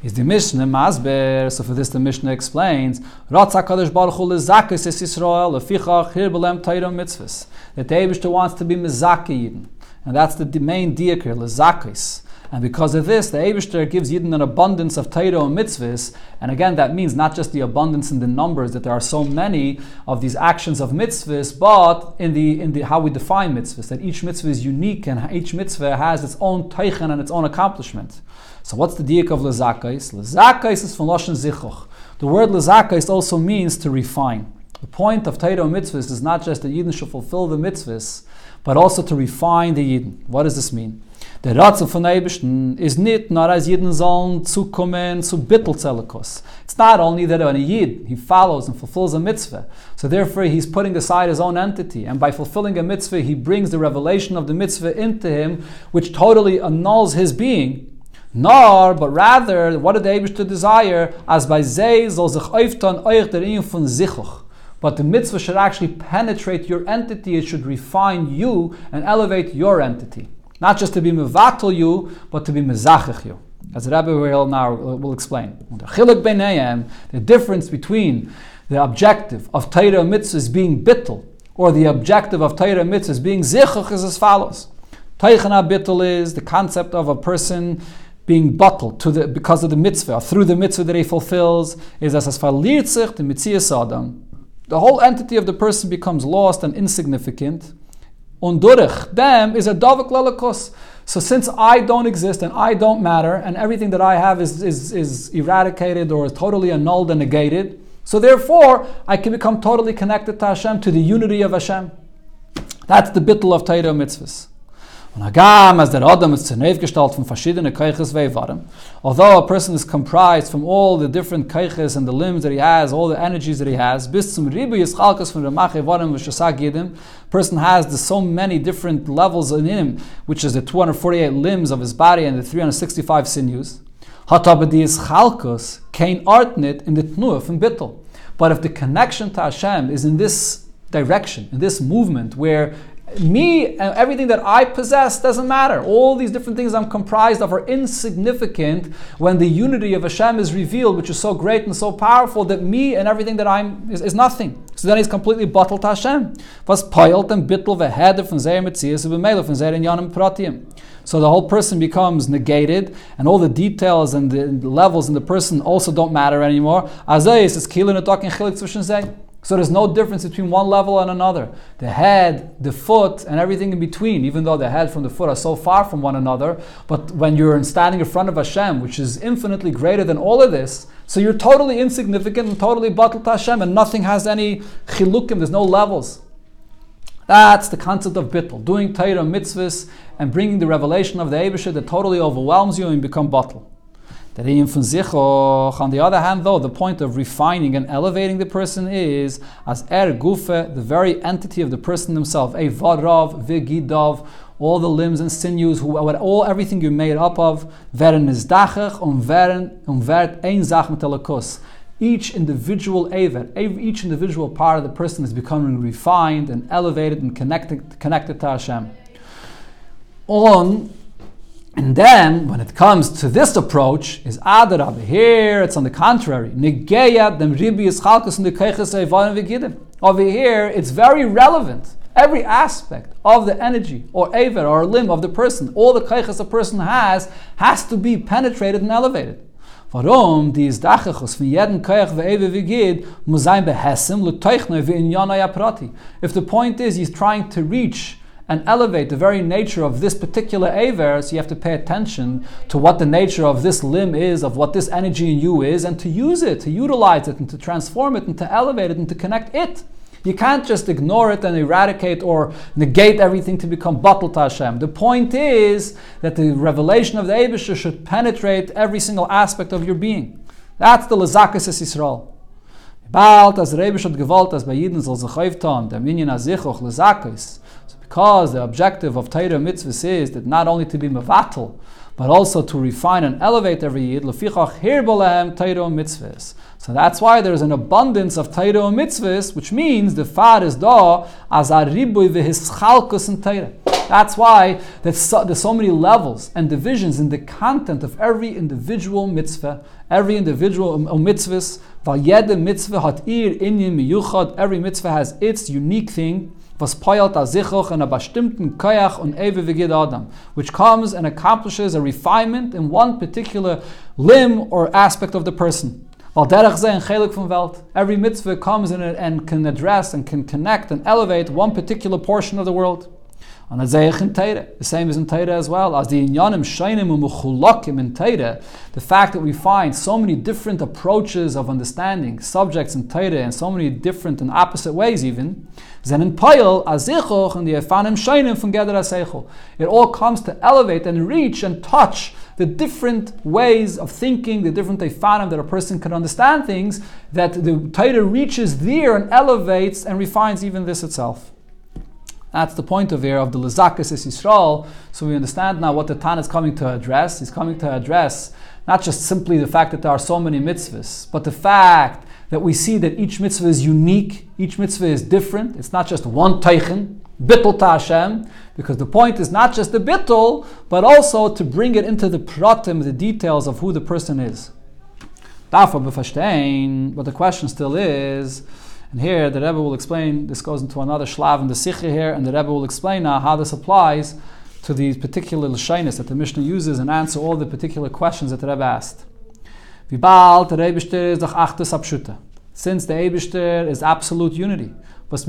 is the Mishnah Masber. So for this, the Mishnah explains, Ratzak HaKadosh Baruch Hu lezakis es Yisrael, lefichach hir belem Torah mitzvahs. That the Eibishter wants to be mezaki And that's the main diakir, lezakis. And because of this, the Eibishter gives Yidden an abundance of Torah and mitzvahs. And again, that means not just the abundance in the numbers, that there are so many of these actions of mitzvahs, but in the in the how we define mitzvahs, that each mitzvah is unique and each mitzvah has its own teichen and its own accomplishment. So what's the diak of lezakais? Lezakais is from Lashon Zichuch. The word lezakais also means to refine. The point of Torah and mitzvahs is not just that Yidden should fulfill the mitzvahs, but also to refine the Yidden. What does this mean? Der Ratzel von Eibishten is nicht nur as Yidden sollen zukommen zu Bittelzelekos. It's not only that when a Yid, he follows and fulfills a mitzvah, so therefore he's putting aside his own entity, and by fulfilling a mitzvah, he brings the revelation of the mitzvah into him, which totally annuls his being. Nor, but rather, what did the Eibishter desire? As by Zeh soll sich öftan euch der Ingen von Zichuch. But the mitzvah should actually penetrate your entity, it should refine you and elevate your entity. Not just to be mevatel you, but to be mezachich you. As Rebbe will now will explain. The difference between the objective of Torah mitzvahs being bittel, or the objective of Torah mitzvahs being zichuch is as follows. Teichana bittel is the concept of a person being bottled to the, because of the mitzvah, through the mitzvah that he fulfills, is as verliert sich the mitzvah adam. The whole entity of the person becomes lost and insignificant. Und durch them is a davak lelakos. So since I don't exist and I don't matter, and everything that I have is, is, is eradicated or is totally annulled and negated, so therefore I can become totally connected to Hashem, to the unity of Hashem. That's the bittul of Torah mitzvahs. Und agam, as der Adam ist zunächst gestalt von verschiedenen Keiches Veivarim, although a person is comprised from all the different Keiches and the limbs that he has, all the energies that he has, bis zum Ribu Yischalkas von Ramach Evarim v'Shasag Yedim, person has the, so many different levels in him, which is the 248 limbs of his body and the 365 sinews. Hatabadi Yischalkas kein artnit in the Tnuah and Bittel. But if the connection to Hashem is in this direction, in this movement, where me and everything that I possess doesn't matter. All these different things I'm comprised of are insignificant when the unity of Hashem is revealed, which is so great and so powerful that me and everything that I'm is, is nothing. So then he's completely bottled Hashem. Was peilt and bittel veheder von seher mitzias ubemele von seher inyanim pratiim. So the whole person becomes negated, and all the details and the levels in the person also don't matter anymore. Azayis is kilin talking chilik sei. So there's no difference between one level and another. The head, the foot, and everything in between, even though the head from the foot are so far from one another. But when you're standing in front of Hashem, which is infinitely greater than all of this, so you're totally insignificant and totally bottled to Hashem, and nothing has any chilukim, there's no levels. That's the concept of bittul, doing Torah mitzvahs and bringing the revelation of the Abishah that totally overwhelms you and you become On the other hand, though, the point of refining and elevating the person is as er gufe, the very entity of the person himself, a varav, vigidov, all the limbs and sinews, who, all everything you're made up of, werden is dachach und werden und ein zach each individual aver, each individual part of the person is becoming refined and elevated and connected, connected to Hashem. On and then, when it comes to this approach, is Adarab. Here, it's on the contrary. Over here, it's very relevant. Every aspect of the energy or aver or limb of the person, all the kaiches a person has, has to be penetrated and elevated. Warum Koyach v'gid l'toichnoi v'inyanai aprati. If the point is he's trying to reach and elevate the very nature of this particular aver, so you have to pay attention to what the nature of this limb is, of what this energy in you is, and to use it, to utilize it, and to transform it, and to elevate it, and to connect it. You can't just ignore it and eradicate or negate everything to become bottled to Hashem. The point is that the revelation of the Abisha should penetrate every single aspect of your being. That's the Lazakas Yisrael. Bald as Rebish hat gewollt, as bei Yidden soll sich öftan, because the objective of Torah mitzvahs is that not only to be mevatel, but also to refine and elevate every Yid. Lefichach hirbalahem Torah mitzvahs. So that's why there's an abundance of Torah mitzvahs, which means the far is da as a ribuy v'hischalkus and Torah. That's why there's so, there's so many levels and divisions in the content of every individual mitzvah, every individual um, miyuchad. Every mitzvah has its unique thing was a in a bestimmten koyach und ewe adam, which comes and accomplishes a refinement in one particular limb or aspect of the person. Derech ze in chelik welt, every mitzvah comes in and can address and can connect and elevate one particular portion of the world. And in. The same is in Teire as well. As the Inyanim Shainim Umuchulakim in Teire, the fact that we find so many different approaches of understanding subjects in Teire in so many different and opposite ways even, Zen in Payel, Azichoch, and the Efanim Shainim from Geder. It all comes to elevate and reach and touch the different ways of thinking, the different Efanim that a person can understand things, that the Torah reaches there and elevates and refines even this itself. That's the point of here of the Lezakas is Yisrael. So we understand now what the Tan is coming to address. He's coming to address not just simply the fact that there are so many mitzvahs, but the fact that we see that each mitzvah is unique, each mitzvah is different. It's not just one teichen, bittul ta Hashem, because the point is not just the bittul, but also to bring it into the pratim, the details of who the person is. But the question still is, and here the Rebbe will explain, this goes into another shlav in the Sikha here, and the Rebbe will explain now how this applies to these particular Lashinis that the Mishnah uses and answer all the particular questions that the Rebbe asked. Since the Eibishter is absolute unity, and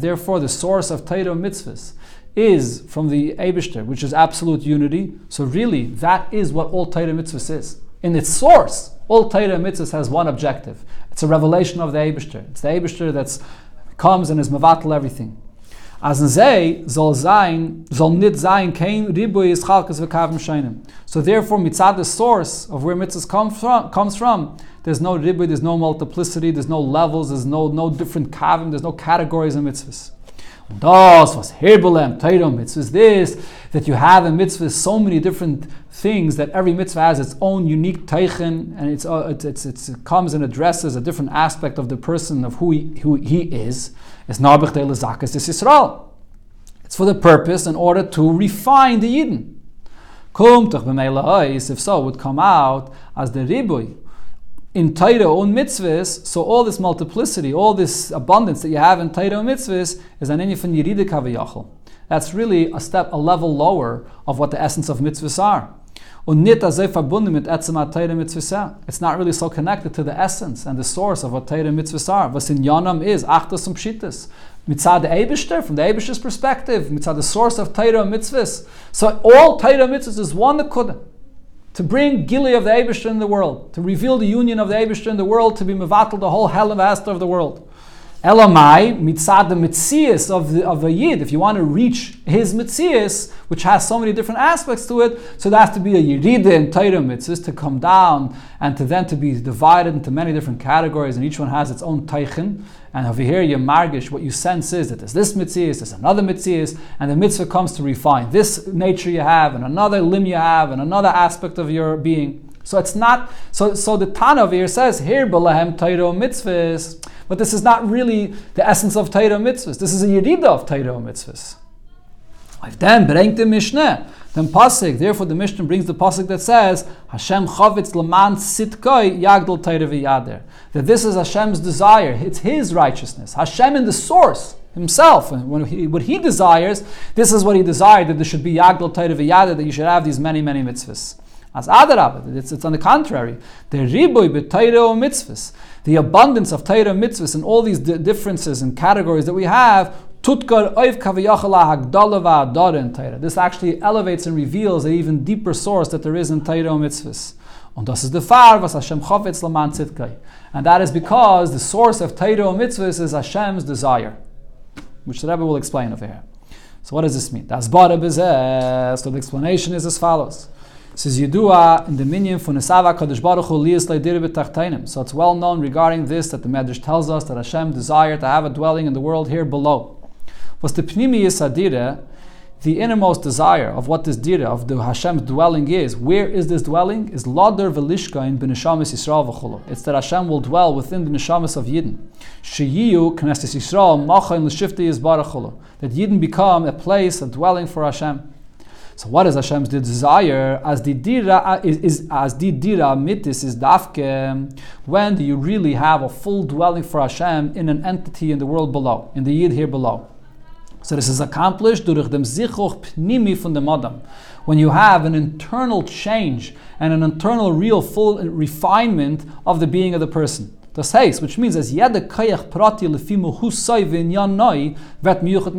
therefore the source of Teire Mitzvahs is from the Eibishter, which is absolute unity. So really, that is what all Teire Mitzvahs is. In its source, all Torah mitzvahs has one objective. It's a revelation of the Eibishter. It's the Eibishter that comes and is mevatel everything. As in Zay, soll sein, soll nit sein, kein Ribui is Chalkas v'kavim shainim. So therefore, mitzad the source of where mitzvahs come from, comes from, there's no Ribui, there's no multiplicity, there's no levels, there's no, no different kavim, there's no categories in mitzvahs. Das, was Herbelem, Torah mitzvah is this, that you have in mitzvah so many different things that every mitzvah has its own unique teichen, and it's, uh, it's, it's, it comes and addresses a different aspect of the person of who he, who he is. It's Narbech de Lezakas is Yisrael. It's for the purpose in order to refine the Yidden. Kum Tuch if so, would come out as the Ribui, in Torah own mitzvahs, so all this multiplicity, all this abundance that you have in Torah mitzvahs is an inyan from That's really a step, a level lower of what the essence of mitzvahs are. It's not really so connected to the essence and the source of what Torah mitzvahs are. Was in Yonam is, Achtas und Pshitas. Mitzad the Eibishter, from the Eibishter's perspective, mitzad the source of Torah mitzvahs. So all Torah mitzvahs is one nekudah to bring Gili of the Abishter in the world, to reveal the union of the Abishter in the world, to be mevatel the whole hell of of the world. Elamai, mitzad the mitzias of the of a yid. If you want to reach his mitzias, which has so many different aspects to it, so there has to be a yirida in Torah mitzvahs to come down and to then to be divided into many different categories, and each one has its own teichin. And over here, you margish, what you sense is that there's this mitzvah, there's another mitzvah, and the mitzvah comes to refine this nature you have, and another limb you have, and another aspect of your being. So it's not, so, so the Tana here says, here, balahem Torah mitzvahs, but this is not really the essence of Torah mitzvahs. This is a yerida of Torah mitzvahs. If then bringt the Mishnah, then pasuk. Therefore, the Mishnah brings the pasuk that says, "Hashem chavitz laman sitkoi yagdol v'yader." That this is Hashem's desire. It's His righteousness. Hashem in the source Himself, when he, what He desires, this is what He desired that there should be yagdol v'yader. That you should have these many many mitzvahs. As adarab, it's, it's on the contrary. The riboy b'Torah mitzvahs, the abundance of Torah mitzvahs, and all these differences and categories that we have This actually elevates and reveals an even deeper source that there is in Torah mitzvahs. Und das ist der Far, was Hashem chofetz laman tzidkai. And that is because the source of Torah mitzvahs is Hashem's desire, which the Rebbe will explain over here. So what does this mean? Bara So the explanation is as follows. Says Yedua in the minion for Nesava Kadosh Baruch Hu. So it's well known regarding this that the Medrash tells us that Hashem desired to have a dwelling in the world here below was the Pnimiyas Adira, the innermost desire of what this dira of the Hashem's dwelling is. Where is this dwelling? Is lader velishka in b'neshamis Yisrael v'cholo. It's that Hashem will dwell within the neshamis of Yidden. Sheyiyu knesses Yisrael machain l'shifti yizbaracholo. That Yidden become a place, a dwelling for Hashem. So what is Hashem's desire? As the dira uh, is, is as the dira mitis is dafke. When do you really have a full dwelling for Hashem in an entity in the world below, in the Yid here below? So this is accomplished durch dem Zichuch Pnimi von dem Adam. When you have an internal change and an internal real full refinement of the being of the person. Das heißt, which means as jede kayach prati lefimu husay v'inyan noi vet miyuchat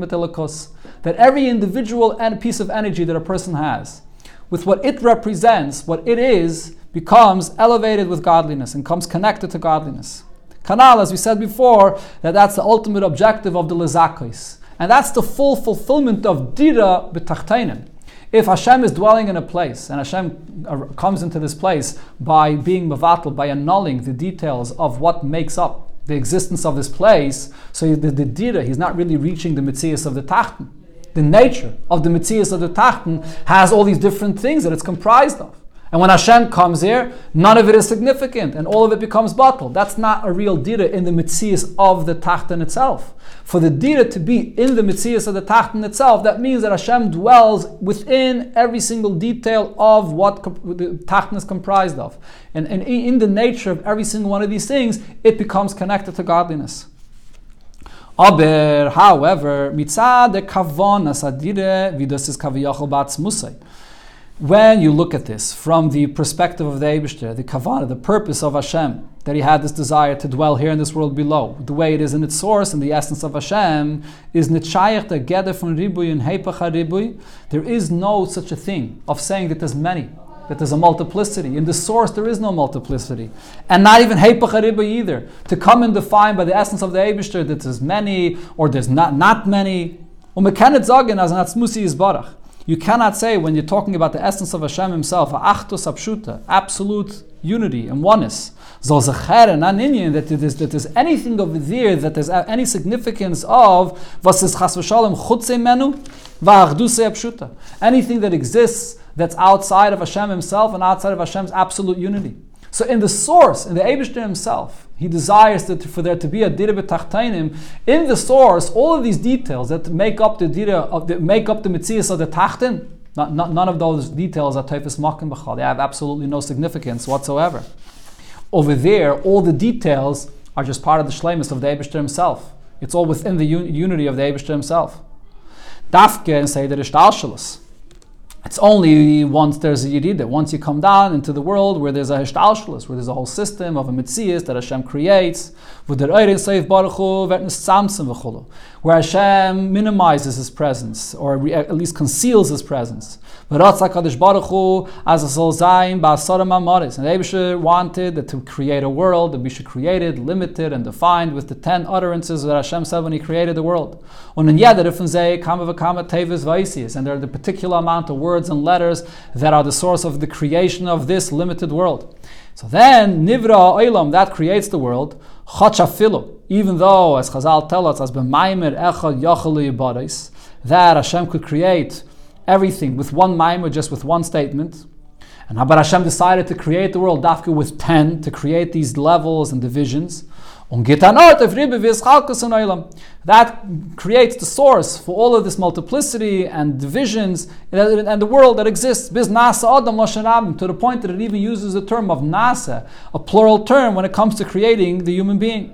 that every individual and piece of energy that a person has, with what it represents, what it is, becomes elevated with godliness and comes connected to godliness. Kanal, as we said before, that that's the ultimate objective of the lezakos. And that's the full fulfillment of dira b'tachtainim. If Hashem is dwelling in a place and Hashem comes into this place by being mavatal, by annulling the details of what makes up the existence of this place, so the, the dira, he's not really reaching the mitzias of the tachten. The nature of the mitzias of the tachten has all these different things that it's comprised of. And when Hashem comes here, none of it is significant and all of it becomes bottled. That's not a real dira in the mitzias of the tachten itself. For the dira to be in the mitzias of the tachten itself, that means that Hashem dwells within every single detail of what the tachten is comprised of. And, and in the nature of every single one of these things, it becomes connected to godliness. Aber, however, mitzad kavon asadire vidas is kaviyachol batzmusay when you look at this from the perspective of the Eibishter, the Kavanah, the purpose of Hashem, that He had this desire to dwell here in this world below, the way it is in its source and the essence of Hashem, is Nitshayach Geder from Ribui and Heipacha Ribui. There is no such a thing of saying that there's many, that there's a multiplicity. In the source, there is no multiplicity. And not even Heipacha Ribui either. To come and define by the essence of the Eibishter that there's many or there's not, not many. You cannot say when you're talking about the essence of Hashem Himself, achtos absolute unity and oneness, that there's, that there's anything over there that there's any significance of. Anything that exists that's outside of Hashem Himself and outside of Hashem's absolute unity. So in the source, in the Abishter himself, he desires that for there to be a dira b'tachtainim. In the source, all of these details that make up the dira of the, make up the mitzias of the tachtin, not, not, none of those details are typhus makim b'chal. They have absolutely no significance whatsoever. Over there, all the details are just part of the shlemus of the Abishter himself. It's all within the un- unity of the Abishter himself. Dafke and say that ishtalshalas. It's only once there's a Yerida, once you come down into the world where there's a Hishtalshalis, where there's a whole system of a Mitzias that Hashem creates, where Hashem minimizes His presence, or at least conceals His presence. But And Abisha wanted that to create a world that we should create it, limited and defined with the ten utterances that Hashem said when He created the world. And there are the particular amount of words and letters that are the source of the creation of this limited world. So then, Nivra Oilam, that creates the world, Chachafilu, even though, as Chazal tell us, as B'maimer Echad Yachali that Hashem could create everything with one maimer, just with one statement. And but Hashem decided to create the world dafka with ten to create these levels and divisions. Oh, that creates the source for all of this multiplicity and divisions and the world that exists. To the point that it even uses the term of nasa, a plural term when it comes to creating the human being.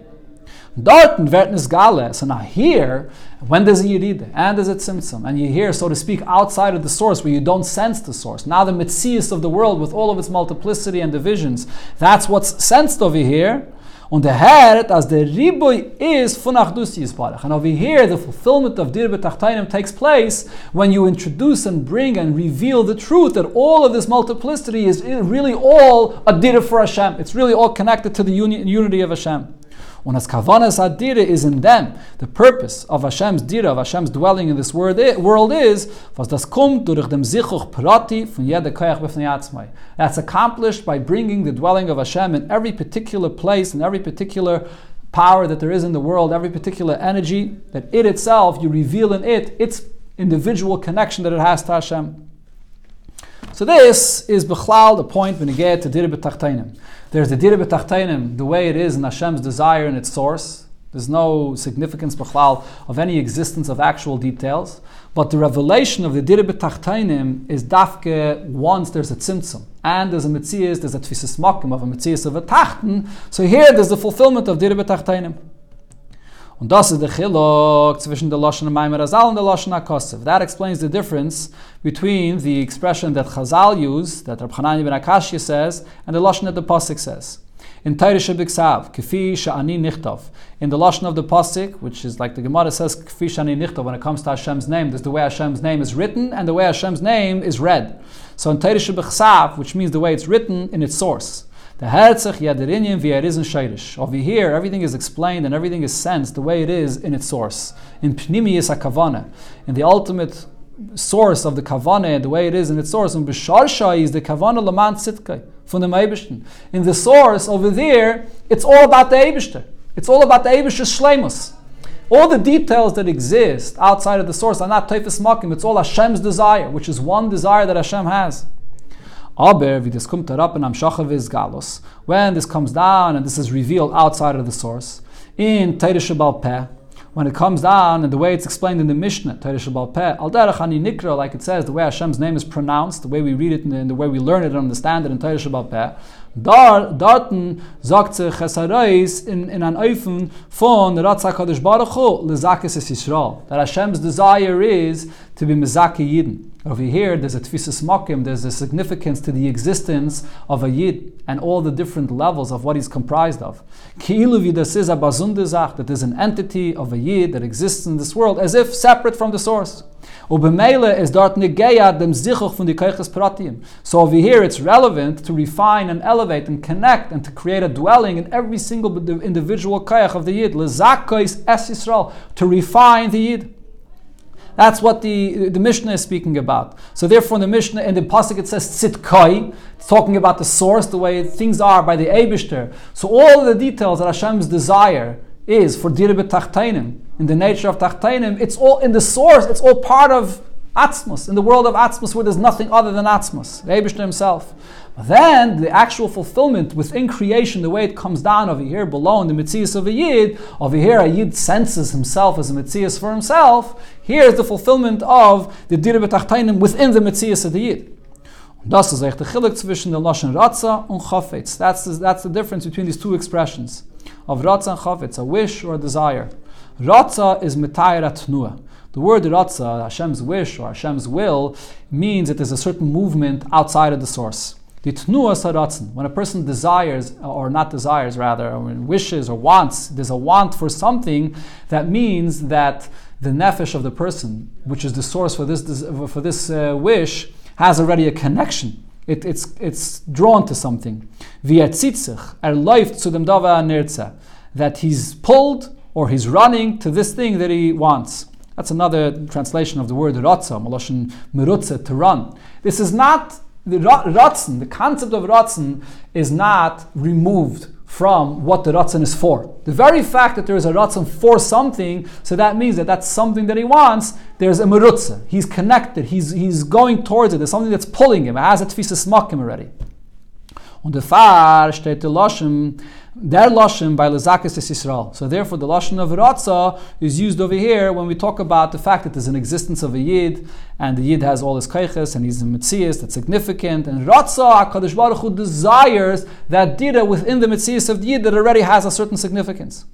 Dort wird gale. So now here, when there's a Yerida and there's a Tzimtzum, and you hear, so to speak, outside of the source where you don't sense the source, now the Mitzias of the world with all of its multiplicity and divisions, that's what's sensed over here. Und der Herd, as the Riboy is Funachdus Yisbarach. And over here, the fulfillment of Dir B'Tachtainim takes place when you introduce and bring and reveal the truth that all of this multiplicity is really all a Dir for Hashem. It's really all connected to the uni- unity of Hashem. Und as kavanas adira is in them, the purpose of Hashem's dira, of Hashem's dwelling in this world is, was das Prati von That's accomplished by bringing the dwelling of Hashem in every particular place, in every particular power that there is in the world, every particular energy, that it itself, you reveal in it, its individual connection that it has to Hashem. So this is Bechlal, the point when you get to Dir B'Tachtainim. There's the Dir B'Tachtainim, the way it is in Hashem's desire and its source. There's no significance Bechlal of any existence of actual details. But the revelation of the Dir B'Tachtainim is dafke once there's a tzimtzum. And there's a Metzias, there's a Tfisis Makim of a Metzias of a Tachten. So here there's the fulfillment of Dir B'Tachtainim. Und das ist der Chilok zwischen der Maimer Azal Lashon HaKosev. That explains the difference between the expression that Chazal use, that Rab Hanani ben Akashya says, and the Lashon that the Pasuk says. In Teirisha Biksav, Kefi Sha'ani Nichtov. In the Lashon of the Pasuk, which is like the Gemara says, Kefi Sha'ani Nichtov, when it comes to Hashem's name, there's the way Hashem's name is written and the way Hashem's name is read. So in Teirisha Biksav, which means the way it's written in its source. The Herzach Yaderinyan V'Yarizin Shairish. Over here, everything is explained and everything is sensed the way it is in its source. In Pnimiyis HaKavana, in the ultimate source of the Kavana, the way it is in its source. And Bisharsha is the Kavana Laman Tzitkai, from the Eibishter. In the source over there, it's all about the Eibishter. It's all about the Eibishter's Shlemus. All the details that exist outside of the source are not Teifis Makim, it's all Hashem's desire, which is one desire that Hashem has. Aber wie das kommt herab in am Galos, when this comes down and this is revealed outside of the source, in Teirish Peh, when it comes down and the way it's explained in the Mishnah, Teirish Peh, Al Derech Ani Nikra, like it says, the way Hashem's name is pronounced, the way we read it and the way we learn it and understand it in Teirish Peh, Dar, dorten sagt sich Chesareis in, in an Eufen von Ratza Kadosh Baruch Hu, Lezakis es Yisrael. That Hashem's desire is to be Mezaki Yidden. Over here, there's a Tfisis Makim, there's a significance to the existence of a Yid and all the different levels of what he's comprised of. Ki'ilu vidas is a bazundezach, that there's an entity of a Yid that exists in this world as if separate from the source. Ubemele is dort negeya dem zichuch von die. So over here it's relevant to refine and elevate and connect and to create a dwelling in every single individual kayach of the yid. Lezakois es Yisrael to refine the yid. That's what the, the Mishnah is speaking about. So therefore, in the Mishnah, in the pasuk it says tzitkai, it's talking about the source, the way things are by the Eibishter. So all the details that Hashem's desire is for diribet tachtainim, in the nature of tachtainim, it's all in the source, it's all part of Atzmos, in the world of Atzmos where there's nothing other than Atzmos, the Abishter himself. Then the actual fulfillment within creation, the way it comes down over here below in the Mitzias of a Yid, over here a Yid senses himself as a Mitzias for himself. Here is the fulfillment of the Dire B'Tachtainim within the Mitzias of the Yid. Das ist echt der Chilik zwischen der Lashon Ratza und Chafetz. That's the, that's the difference between these two expressions of Ratza and Chafetz, a wish or a desire. Ratza is Metayra Tnua. The word Ratza, Hashem's wish or Hashem's will, means that there's a certain movement outside of the source. The Tnua Saratzen, when a person desires, or not desires rather, or wishes or wants, there's a want for something, that means that the nefesh of the person, which is the source for this, for this uh, wish, has already a connection. It, it's, it's drawn to something. Er That he's pulled or he's running to this thing that he wants. That's another translation of the word rotza, maloshin merutze, to run. This is not the rotzen, the concept of rotzen is not removed from what the rotzen is for. The very fact that there is a rotzen for something, so that means that that's something that he wants, there's a merutze. He's connected, he's, he's going towards it, there's something that's pulling him, has a tfisa smokim already. Und der Far steht der Loschen, their lashon by lezakis is Yisrael. So therefore, the lashon of ratza is used over here when we talk about the fact that there's an existence of a yid, and the yid has all his kaiches, and he's a mitzias that's significant. And ratza, Hakadosh Baruch Hu desires that dira within the mitzias of the yid that already has a certain significance.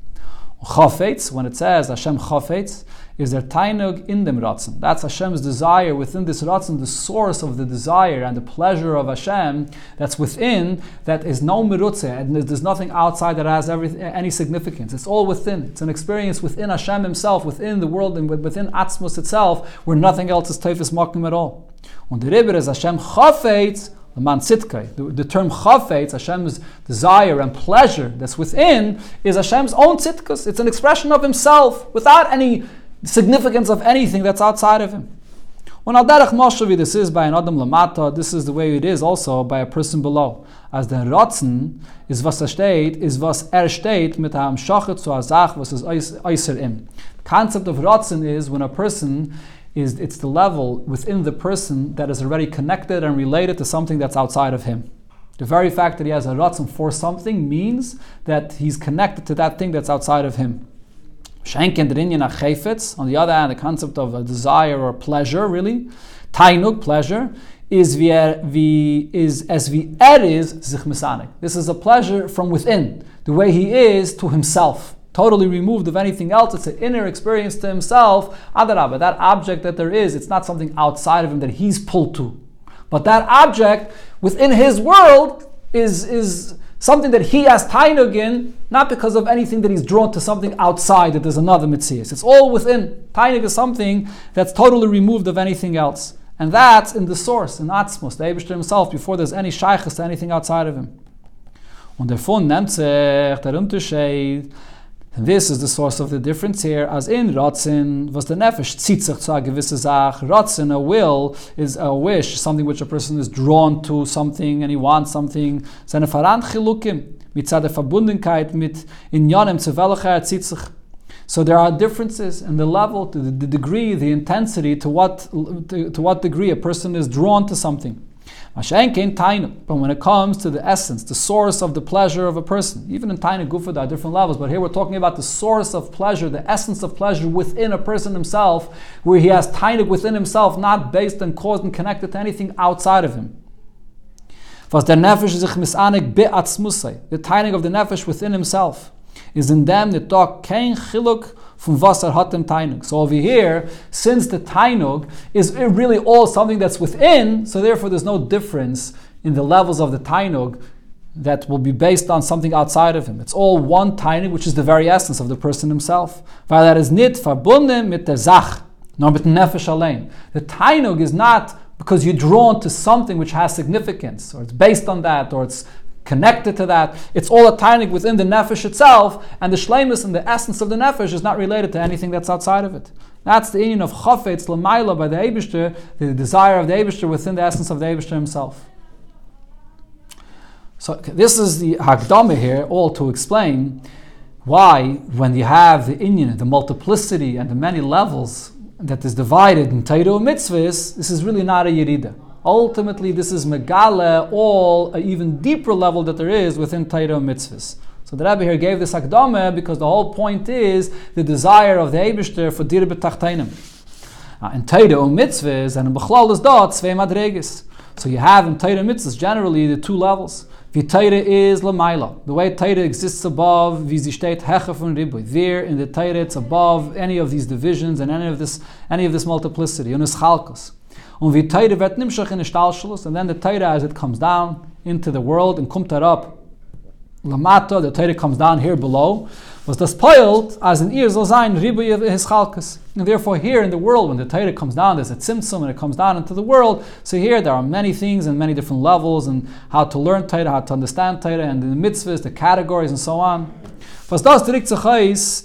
Chafetz, when it says Hashem chafetz, is there tainug in them ratzon. That's Hashem's desire within this ratzon, the source of the desire and the pleasure of Hashem that's within, that is no mirutze, and there's nothing outside that has every, any significance. It's all within. It's an experience within Hashem Himself, within the world, and within Atzmos itself, where nothing else is teifis makim at all. Und the Rebbe is Hashem chafetz, the man sitkai. The, the term chafetz, Hashem's desire and pleasure that's within, is Hashem's own sitkus. It's an expression of Himself without any significance of anything that's outside of him. When al derech moshavi, this is by an adam lamata, this is the way it is also by a person below. As the rotzen is was steht, is was er steht mit ham shachet zu azach, was is eiser im. Concept of rotzen is when a person is it's the level within the person that is already connected and related to something that's outside of him. The very fact that he has a rotzen for something means that he's connected to that thing that's outside of him. Schenken On the other hand, the concept of a desire or pleasure, really, tainug, pleasure, is wie is as wie er is This is a pleasure from within, the way he is to himself totally removed of anything else. It's an inner experience to himself. Adarabba, that object that there is, it's not something outside of him that he's pulled to. But that object within his world is, is something that he has tainug in, not because of anything that he's drawn to something outside that there's another mitzvah. It's all within. Tainug is something that's totally removed of anything else. And that's in the source, in Atzmos, the Abishter himself, before there's any shaykhs to anything outside of him. Und davon nennt sich der Unterschied and this is the source of the difference here, as in Ratzin, was the Nefesh sich zu a gewisse Sache. Ratzin, a will, is a wish, something which a person is drawn to something and he wants something. Seine mit Verbundenkeit mit Inyanim, zu welcher er sich. So there are differences in the level, the degree, the intensity, to what, to, to what degree a person is drawn to something. But when it comes to the essence, the source of the pleasure of a person, even in Taina Gufa, there are different levels, but here we're talking about the source of pleasure, the essence of pleasure within a person himself, where he has Taina within himself, not based and caused and connected to anything outside of him. Was der Nefesh sich misanik be'atzmusay, the taining of the Nefesh within himself, is in them the talk kein chiluk from Vasar Hatem Tainug. So over here, since the Tainug is really all something that's within, so therefore there's no difference in the levels of the Tainug that will be based on something outside of him. It's all one Tainug, which is the very essence of the person himself. Weil er verbunden mit der nor mit Nefesh allein. The Tainug is not because you're drawn to something which has significance, or it's based on that, or it's connected to that. It's all a tainik within the nefesh itself, and the shlemus and the essence of the nefesh is not related to anything that's outside of it. That's the union of chafetz lemaila by the Eibishter, the desire of the Eibishter within the essence of the Eibishter himself. So this is the Hagdama here, all to explain why, when you have the union, the multiplicity, and the many levels that is divided in Torah mitzvahs, this is really not a Yerida. Ultimately, this is Megala, all an even deeper level that there is within Torah mitzvahs. So the Rebbe here gave this akdama because the whole point is the desire of the Eibishter for dir b'tachtainim. Uh, in Torah mitzvahs and in Bechlal is dot zwei madreges. So you have in Torah mitzvahs generally the two levels. V'Torah is lamaila. The way Torah exists above, wie sie steht hecha von riboy. There in the Torah it's above any of these divisions and any of this any of this multiplicity. Und chalkos. Und wie Teire wird nimshach in Stahlschluss, and then the Teire as it comes down into the world and kommt er up Lamata, the Teire comes down here below, was das spoiled as an ear so sein ribu his. And therefore here in the world, when the Teire comes down, there's a tzimtzum and it comes down into the world. So here there are many things and many different levels and how to learn Teire, how to understand Teire, and the mitzvahs, the categories and so on. Was das direkt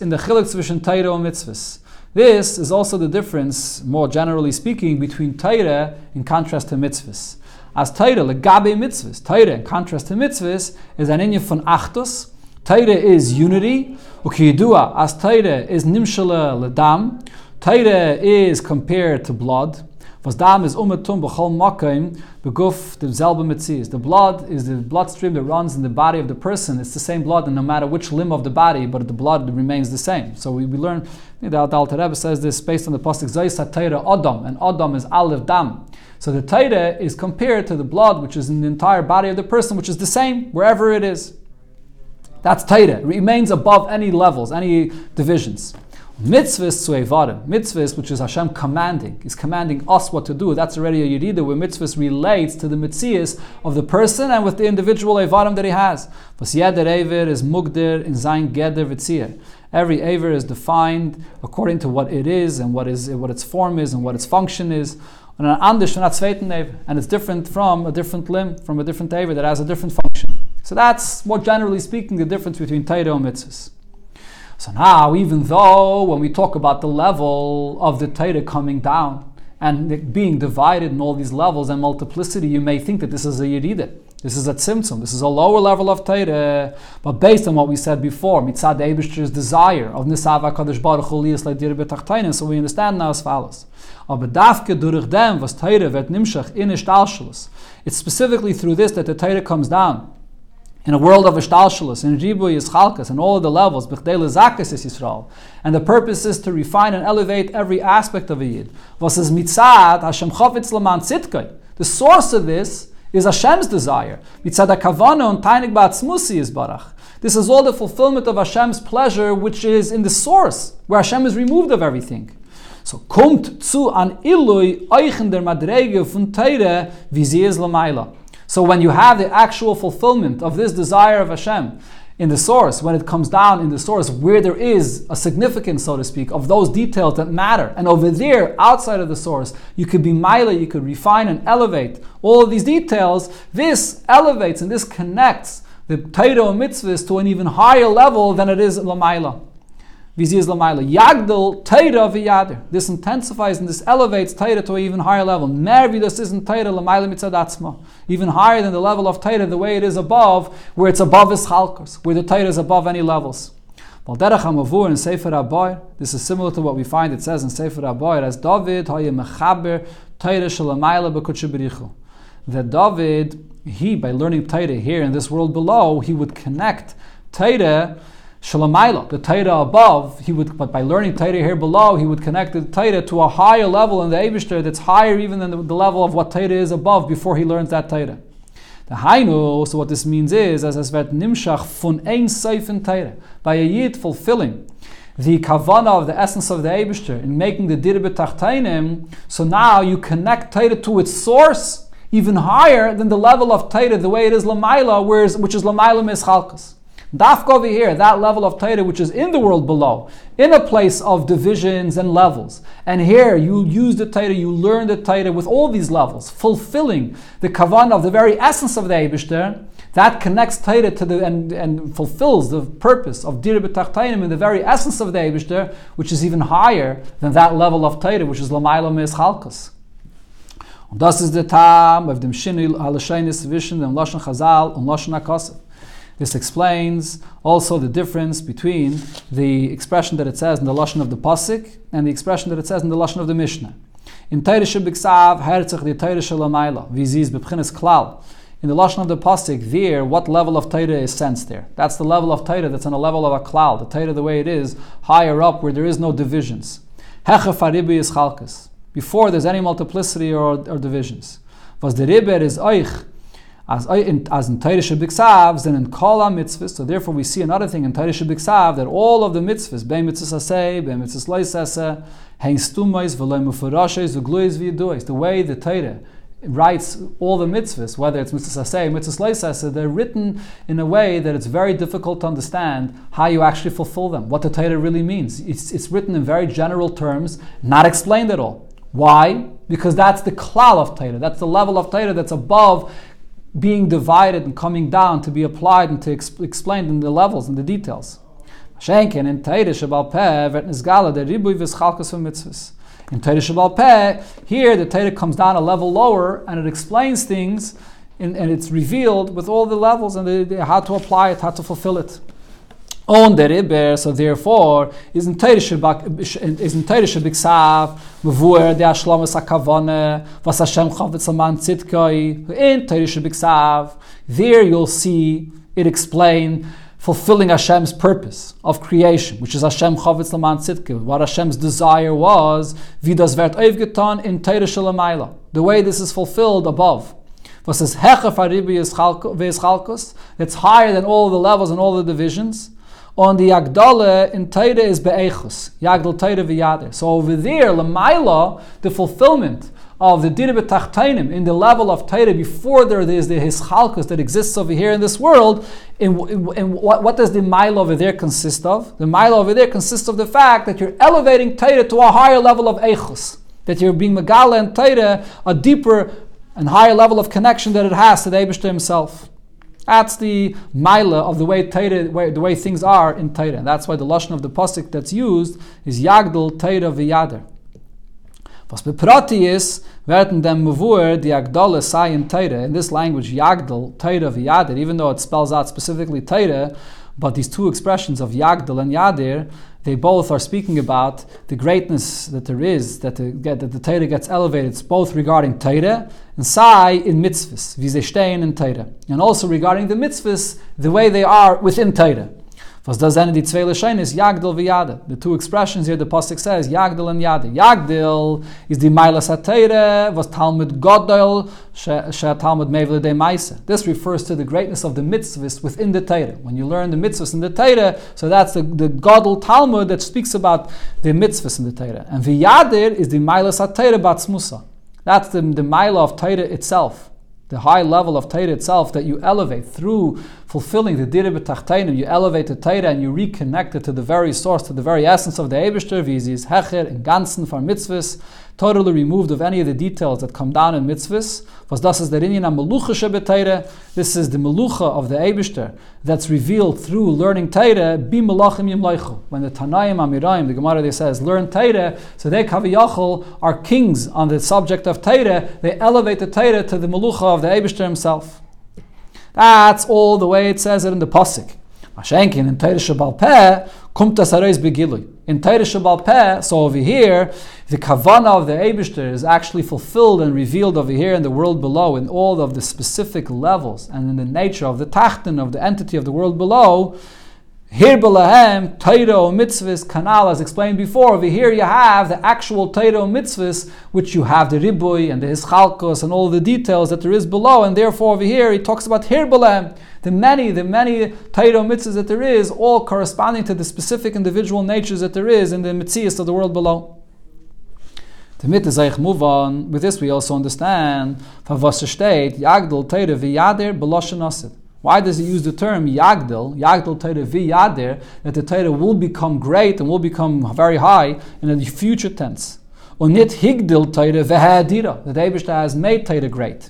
in the chiluk zwischen und mitzvahs. This is also the difference, more generally speaking, between Torah in contrast to mitzvahs. As Torah, legabe mitzvahs, Torah in contrast to mitzvahs, is an inyan von achtos. Torah is unity. Ukiyidua, as Torah is nimshala ledam. Torah is compared to blood. Was dam is umetum b'chol makim beguf selbe mitzias. The blood is the bloodstream that runs in the body of the person. It's the same blood, and no matter which limb of the body, but the blood remains the same. So we, we learn. The Alter Rebbe says this based on the pasuk Zayis Torah Adam, and Adam is Aleph Dam. So the Torah is compared to the blood, which is in the entire body of the person, which is the same wherever it is. That's Torah. It remains above any levels, any divisions. Mitzvahs to Evarim. Mitzvahs, which is Hashem commanding, is commanding us what to do. That's already a Yerida, where mitzvahs relates to the mitzias of the person and with the individual Evarim that he has. Was jeder Ever is Mugdir in Zayin Geder Vitzir. Every Aver is defined according to what it is and what is what its form is and what its function is. And an and it's different from a different limb, from a different Aver that has a different function. So that's what generally speaking the difference between Torah and mitzvahs. So now, even though when we talk about the level of the Torah coming down, and being divided in all these levels and multiplicity, you may think that this is a Yeridah. This is a tzimtzum. This is a lower level of Torah. But based on what we said before, mitzad Eibishter's desire of Nisava Kadosh Baruch Hu liyas le'dir so we understand now as follows. Aber dafke durch dem, was Torah wird nimshach in. It's specifically through this that the Torah comes down. In a world of ishtalshalus, in ribu yischalkas, and all of the levels, Yisrael. And the purpose is to refine and elevate every aspect of a Yid. Is mitzad, Hashem chavitz laman tzitkai. The source of this is Hashem's desire. Mitzad kavana and tainik ba'atzmusi is barach. This is all the fulfillment of Hashem's pleasure, which is in the source, where Hashem is removed of everything. So kommt zu an ilui euchen der madrege von Teire, wie sie is lamaila. So when you have the actual fulfillment of this desire of Hashem, in the source, when it comes down in the source, where there is a significance, so to speak, of those details that matter. And over there, outside of the source, you could be mila, you could refine and elevate all of these details. This elevates and this connects the Torah mitzvahs to an even higher level than it is lamaila. This intensifies and this elevates Taira to an even higher level. Mervidus isn't Taira Lamaila Mitzadatzma. Even higher than the level of Taira, the way it is above, where it's above his chalkos, where the Taira is above any levels. In Sefer Aboy, this is similar to what we find it says in Sefer Aboy, as David Hoye Mechaber B'Kutshibirichu. That David, he, by learning Taira here in this world below, he would connect Taira Shalamayla, the Torah above, he would, but by learning Torah here below, he would connect the Torah to a higher level in the Eibishter that's higher even than the, the, level of what Torah is above before he learns that Torah. The Hainu, so what this means is, as es wird nimshach von ein seif in Torah, by a yid fulfilling the kavana of the essence of the Eibishter in making the dirbe tachtainim, so now you connect Torah to its source even higher than the level of Torah, the way it is Lamaila, which is Lamaila Mischalkas. Dafka over here, that level of Torah which is in the world below, in a place of divisions and levels. And here you use the Torah, you learn the Torah with all these levels, fulfilling the kavan of the very essence of the Eibishter. That connects Torah to the and, and fulfills the purpose of Dir B'Tachtainim in the very essence of the Eibishter, which is even higher than that level of Torah, which is Lamayla Me'eschalkas. Das ist der Tam of dem Halashenis Vision, dem Lashon Chazal und Lashon HaKosef. This explains also the difference between the expression that it says in the lashon of the pasuk and the expression that it says in the lashon of the Mishnah. In Teirish Biksav, Herzach the Teirish Lamayla, Viziz Bebchinis Klal. In the lashon of the pasuk, there, what level of Torah is sensed there? That's the level of Torah that's on a level of a klal. The Torah, the way it is, higher up, where there is no divisions. Hechef Aribi is chalkas. Before there's any multiplicity or, or divisions. Was the riber is oich as in, as in Tairisha Biksav, then in Kala mitzvahs. So therefore, we see another thing in Tairisha Biksav that all of the mitzvahs, Bein mitzvahs asay, Bein mitzvahs loisase, Hein stumais, Veloi mufarashes, V'gluis. The way the Torah writes all the mitzvahs, whether it's mitzvahs asay, mitzvahs loisase, they're written in a way that it's very difficult to understand how you actually fulfill them, what the Torah really means. It's, it's written in very general terms, not explained at all. Why? Because that's the klal of Torah. That's the level of Torah that's above being divided and coming down to be applied and to exp- explained in the levels and the details. Schenken in Teire Shabal Peh wird nisgala der Ribui v'schalkas mitzvahs. In Teire Shabal Peh, here the Teire comes down a level lower and it explains things in, and it's revealed with all the levels and the, the, how to apply it, how to fulfill it on the riber, so therefore, is in Teirish Biksav, Mavur, the Ashlomas Akavane, was Hashem Chavetz Aman Tzidkoi, in Teirish Biksav, there you'll see it explain fulfilling Hashem's purpose of creation, which is Hashem Chavetz Laman Tzidkoi, what Hashem's desire was, Vidas Vert Oivgeton in Teirish Lamaila, the way this is fulfilled above. Was is Hechef Aribi that's higher than all the levels and all the divisions on the Yagdala in Taira is Be'echus, Yagdal Taira v'Yader. So over there, Lamaila, the fulfillment of the Dira B'Tachtainim in the level of Taira before there is the Hischalkus that exists over here in this world, in what, what, does the mile over there consist of? The mile over there consists of the fact that you're elevating Taira to a higher level of Echus, that you're being Megala and Taira a deeper and higher level of connection that it has to the Abishta himself. That's the mila of the way the way things are in Torah. That's why the lashon of the pasuk that's used is Yagdal Torah v'Yader. Was beprati is, werden dem mavur the agdala sayin teire. In this language, yagdal, teire v'yadir, even though it spells out specifically teire, but these two expressions of yagdal and yadir, they both are speaking about the greatness that there is, that the, that the Torah gets elevated. It's both regarding Torah and Sai in mitzvahs, wie sie stehen Torah. And also regarding the mitzvahs, the way they are within Torah. Was da seine die zwei Lashain is Yagdil v'Yade. The two expressions here the Pasuk says, Yagdil and Yade. Yagdil is the Mailas HaTeire, was Talmud Godel, She Talmud Mevle de. This refers to the greatness of the mitzvahs within the Torah. When you learn the mitzvahs in the Torah, so that's the, the Godel Talmud that speaks about the mitzvahs in the Torah. And v'Yadir is the Mailas HaTeire Batzmusa. That's the, the Maila of Torah itself the high level of Torah itself that you elevate through fulfilling the Dira B'Tachtainim, you elevate the Torah and you reconnect it to the very source, to the very essence of the Ebershter, Vizis Hecher, in Ganzen, for mitzvahs, totally removed of any of the details that come down in mitzvahs. Was das is der Melucha This is the Melucha of the Eibishter that's revealed through learning Teire. Bi Melachim. When the Tanaim Amirayim, the Gemara they says, learn Teire, so they Kaviyachol are kings on the subject of Teire. They elevate the Teire to the Melucha of the Eibishter himself. That's all the way it says it in the Pasik. Mashenkin in Teire Shabal Peh, Kumt das Begilui. In Teire Shabal Peh, so over here, the kavana of the Eibishter is actually fulfilled and revealed over here in the world below, in all of the specific levels and in the nature of the tachton of the entity of the world below. Here belahem Taito mitzvahs kanal, as explained before. Over here you have the actual Taito mitzvahs, which you have the ribui and the hischalkos and all the details that there is below, and therefore over here he talks about here belahem the many, the many Taito mitzvahs that there is, all corresponding to the specific individual natures that there is in the mitzvahs of the world below. Move on. With this, we also understand. Why does he use the term Yagdel, Yagdel Teire v'Yader, that the Teire will become great and will become very high in the future tense? Und nicht Higdel Teire v'Hadira, that Ebershter has made Teire great.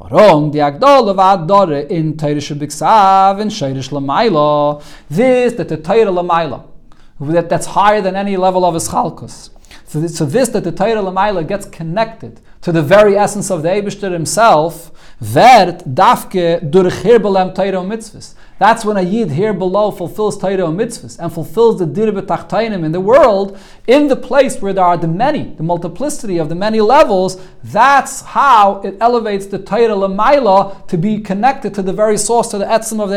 Warum? Die Agdole war dore in Teirische Bixav and Sheirish Lamaila. This, that the Teire Lamaila, that, that's higher than any level of Ischalkus. So this, so this that the Torah Lamaila gets connected to the very essence of the Eibishter himself, werd dafke durch hirbelem Torah mitzvahs. That's when a Yid here below fulfills Torah mitzvahs and fulfills the dirbe tachtainim in the world, in the place where there are the many, the multiplicity of the many levels. That's how it elevates the Torah Lamaila to be connected to the very source, to the etzem of the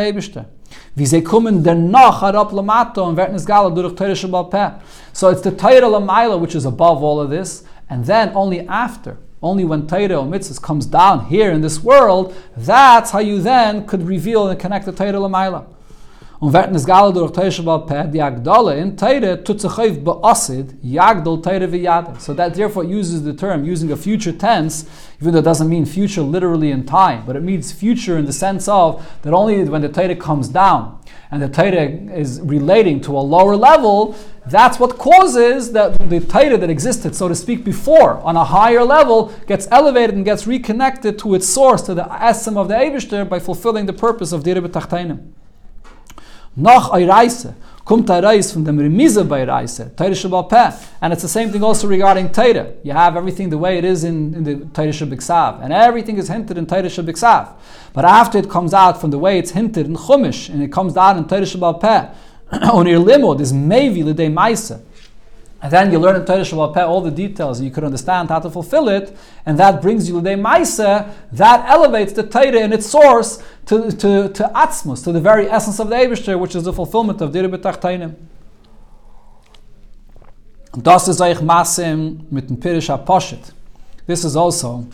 Shabbat So it's the Torah Lamaila which is above all of this, and then only after, only when Torah or Mitzvah comes down here in this world, that's how you then could reveal and connect the Torah Lamaila. Und werden es gala durch in Torah tut v'yad. So that therefore uses the term, using a future tense, even though it doesn't mean future literally in time, but it means future in the sense of that only when the Torah comes down, and the Torah is relating to a lower level, that's what causes that the Torah that existed, so to speak, before on a higher level gets elevated and gets reconnected to its source, to the essence of the Eibishter by fulfilling the purpose of Dira B'Tachtainim. Nach Eiraise, kommt a reis from Remize bei Reise, Teire Shabbat Peh. And it's the same thing also regarding Teire. You have everything the way it is in, in the Teire Shabbat and everything is hinted in Teire Shabbat But after it comes out from the way it's hinted in Chumash, and it comes out in Shabbat Peh, [clears throat] on your limud is Mevi L'dei Maisa. And then you learn in Torah Shabbat all the details, and you could understand how to fulfill it, and that brings you L'dei Maisa, that elevates the Torah in its source to, to, to Atzmus, to the very essence of the Ebershter, which is the fulfillment of Dira B'Tachtainim. Das ist euch Masim mit dem Pirish. This is also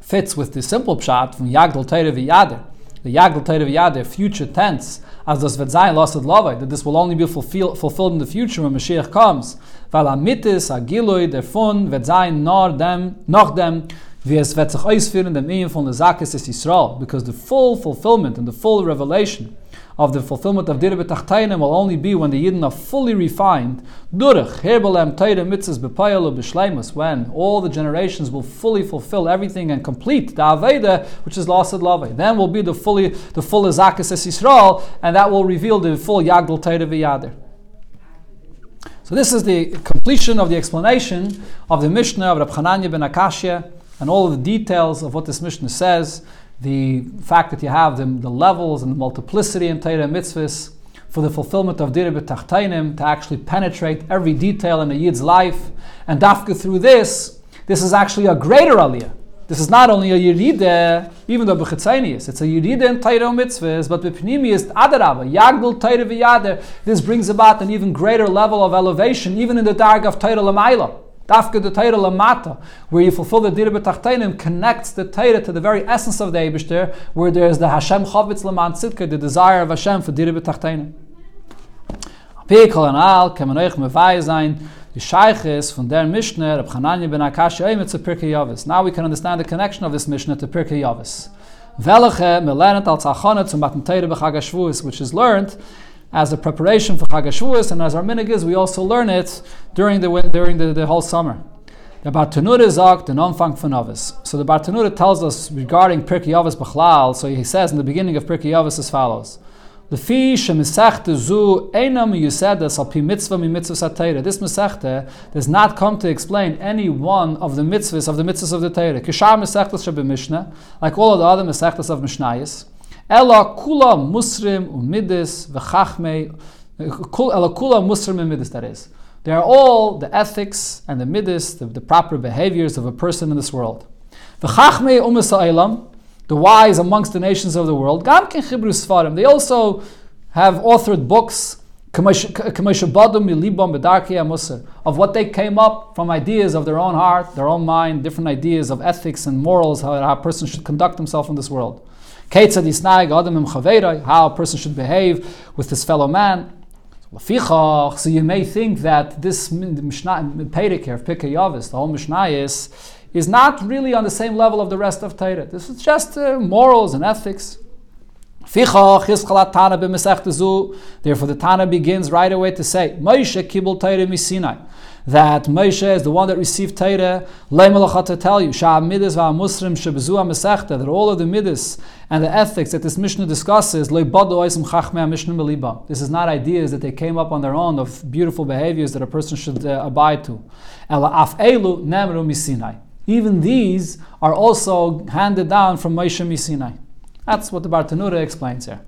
fits with the simple pshat from Yagdal Torah v'Yader. The Yagdal Torah v'Yader, future tense, as das wird sein, lasst that this will only be fulfill, fulfilled in the future when Mashiach comes. Weil amitis, agiloi, der Fun, wird sein, nor dem, noch dem, wie es wird sich ausführen, dem Ehen von der Zakis des Yisrael, because the full fulfillment and the full revelation of the fulfillment of Dirbe Tachtainim will only be when the Yidden are fully refined. Durach, Herbelem, Teire, Mitzvahs, Bepayel, Beshleimus, when all the generations will fully fulfill everything and complete the Aveda, which is Lasad Lave. Then will be the fully the full Azakas Es Yisrael, and that will reveal the full Yagdal Teire V'Yadir. So this is the completion of the explanation of the Mishnah of Rab Chananya ben Akashya and all the details of what this Mishnah says, the fact that you have the, the levels and the multiplicity in Torah mitzvahs for the fulfillment of Dirib Tachtainim, to actually penetrate every detail in a Yid's life. And dafka through this, this is actually a greater aliyah. This is not only a Yeride, even though Bechitzanius, it's a Yeride in Torah mitzvahs, but Bepnimius Adarabba, Yagdul Torah. This brings about an even greater level of elevation, even in the dark of Torah Lamaila. Dafka the Torah Lamata, where you fulfill the Dira B'Tachtainim, connects the Torah to the very essence of the Eibishter, where there is the Hashem Chavitz Laman Tzidka, the desire of Hashem for Dira B'Tachtainim. Pikol and Al, Kemenoich Mevai Zayin, the Shaykhis from their Mishnah, Reb Chananya ben Akash Eimitz to Pirkei Yavis. Now we can understand the connection of this Mishnah to Pirkei Yavis. Velache melenet al tzachonat zum matan Torah b'Chag which is learned as a preparation for Chag and as our minig is, we also learn it during the during the, the whole summer. The Bartanura the Anfang von. So the Bartanura tells us regarding Pirkei B'chlal. So he says in the beginning of Pirkei as follows. Lefi shemesechta zu einam yusedes al pi mitzvah mi mitzvah satayra. This mesechta does not come to explain any one of the mitzvahs of the mitzvahs of the Torah. Kishar mesechtas shabe Mishnah, like all of the other mesechtas of Mishnayis. Ela kula musrim umidis v'chachmei. Ela kula musrim umidis. That is, they are all the ethics and the midis, the, the proper behaviors of a person in this world. V'chachmei umis the wise amongst the nations of the world, Gam ken svarim. they also have authored books of what they came up from ideas of their own heart, their own mind, different ideas of ethics and morals, how, how a person should conduct himself in this world. How a person should behave with his fellow man. So you may think that this Mishnah, Perek here, Pirkei Yavis, the whole Mishnah is is not really on the same level of the rest of Torah. This is just uh, morals and ethics. Therefore, the Tana begins right away to say, Moshe kibul Torah misinai. That Moshe is the one that received Torah. to tell you, Shah Midas Wa Muslim, Shabzua Msahta, that all of the midas and the ethics that this Mishnah discusses, this is not ideas that they came up on their own of beautiful behaviors that a person should uh, abide to. Even these are also handed down from Moshe Misinai. That's what the Bartanura explains here.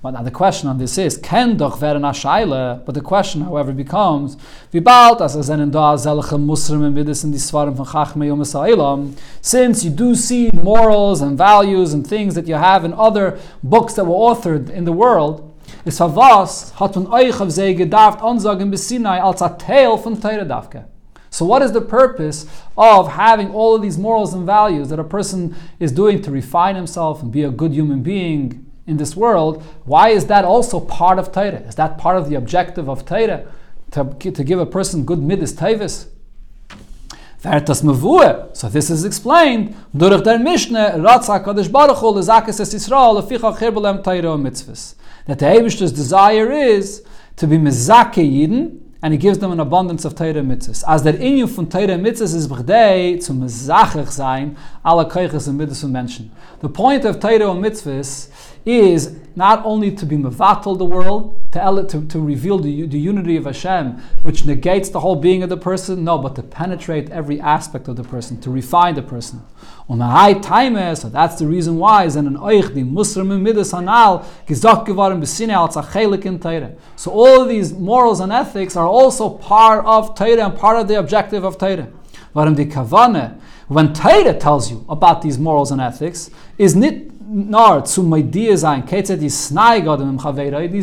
But now the question on this is, Ken doch werden But the question, however, becomes, as da Muslim in von Chachme Yom since you do see morals and values and things that you have in other books that were authored in the world, is was hat man euch auf sie gedarft ansagen bis als a Teil von Teire Davke. So, what is the purpose of having all of these morals and values that a person is doing to refine himself and be a good human being in this world? Why is that also part of Torah? Is that part of the objective of Torah? To, to give a person good midas tavis? So this is explained. That the Eibishter's desire is to be mezake Yidden and he gives them an abundance of Torah mitzvahs. As der Inyu von Torah mitzvahs is b'chdei zum mezachach sein alle koiches and Menschen. The point of Torah mitzvahs is not only to be mevatel the world, to, to, to reveal the, the unity of Hashem, which negates the whole being of the person, no, but to penetrate every aspect of the person, to refine the person. On a high time, so that's the reason why, is an oich a in. So all of these morals and ethics are also part of Torah and part of the objective of Torah. Warum die kavane, when Torah tells you about these morals and ethics, is nit nor zum ideas sein, these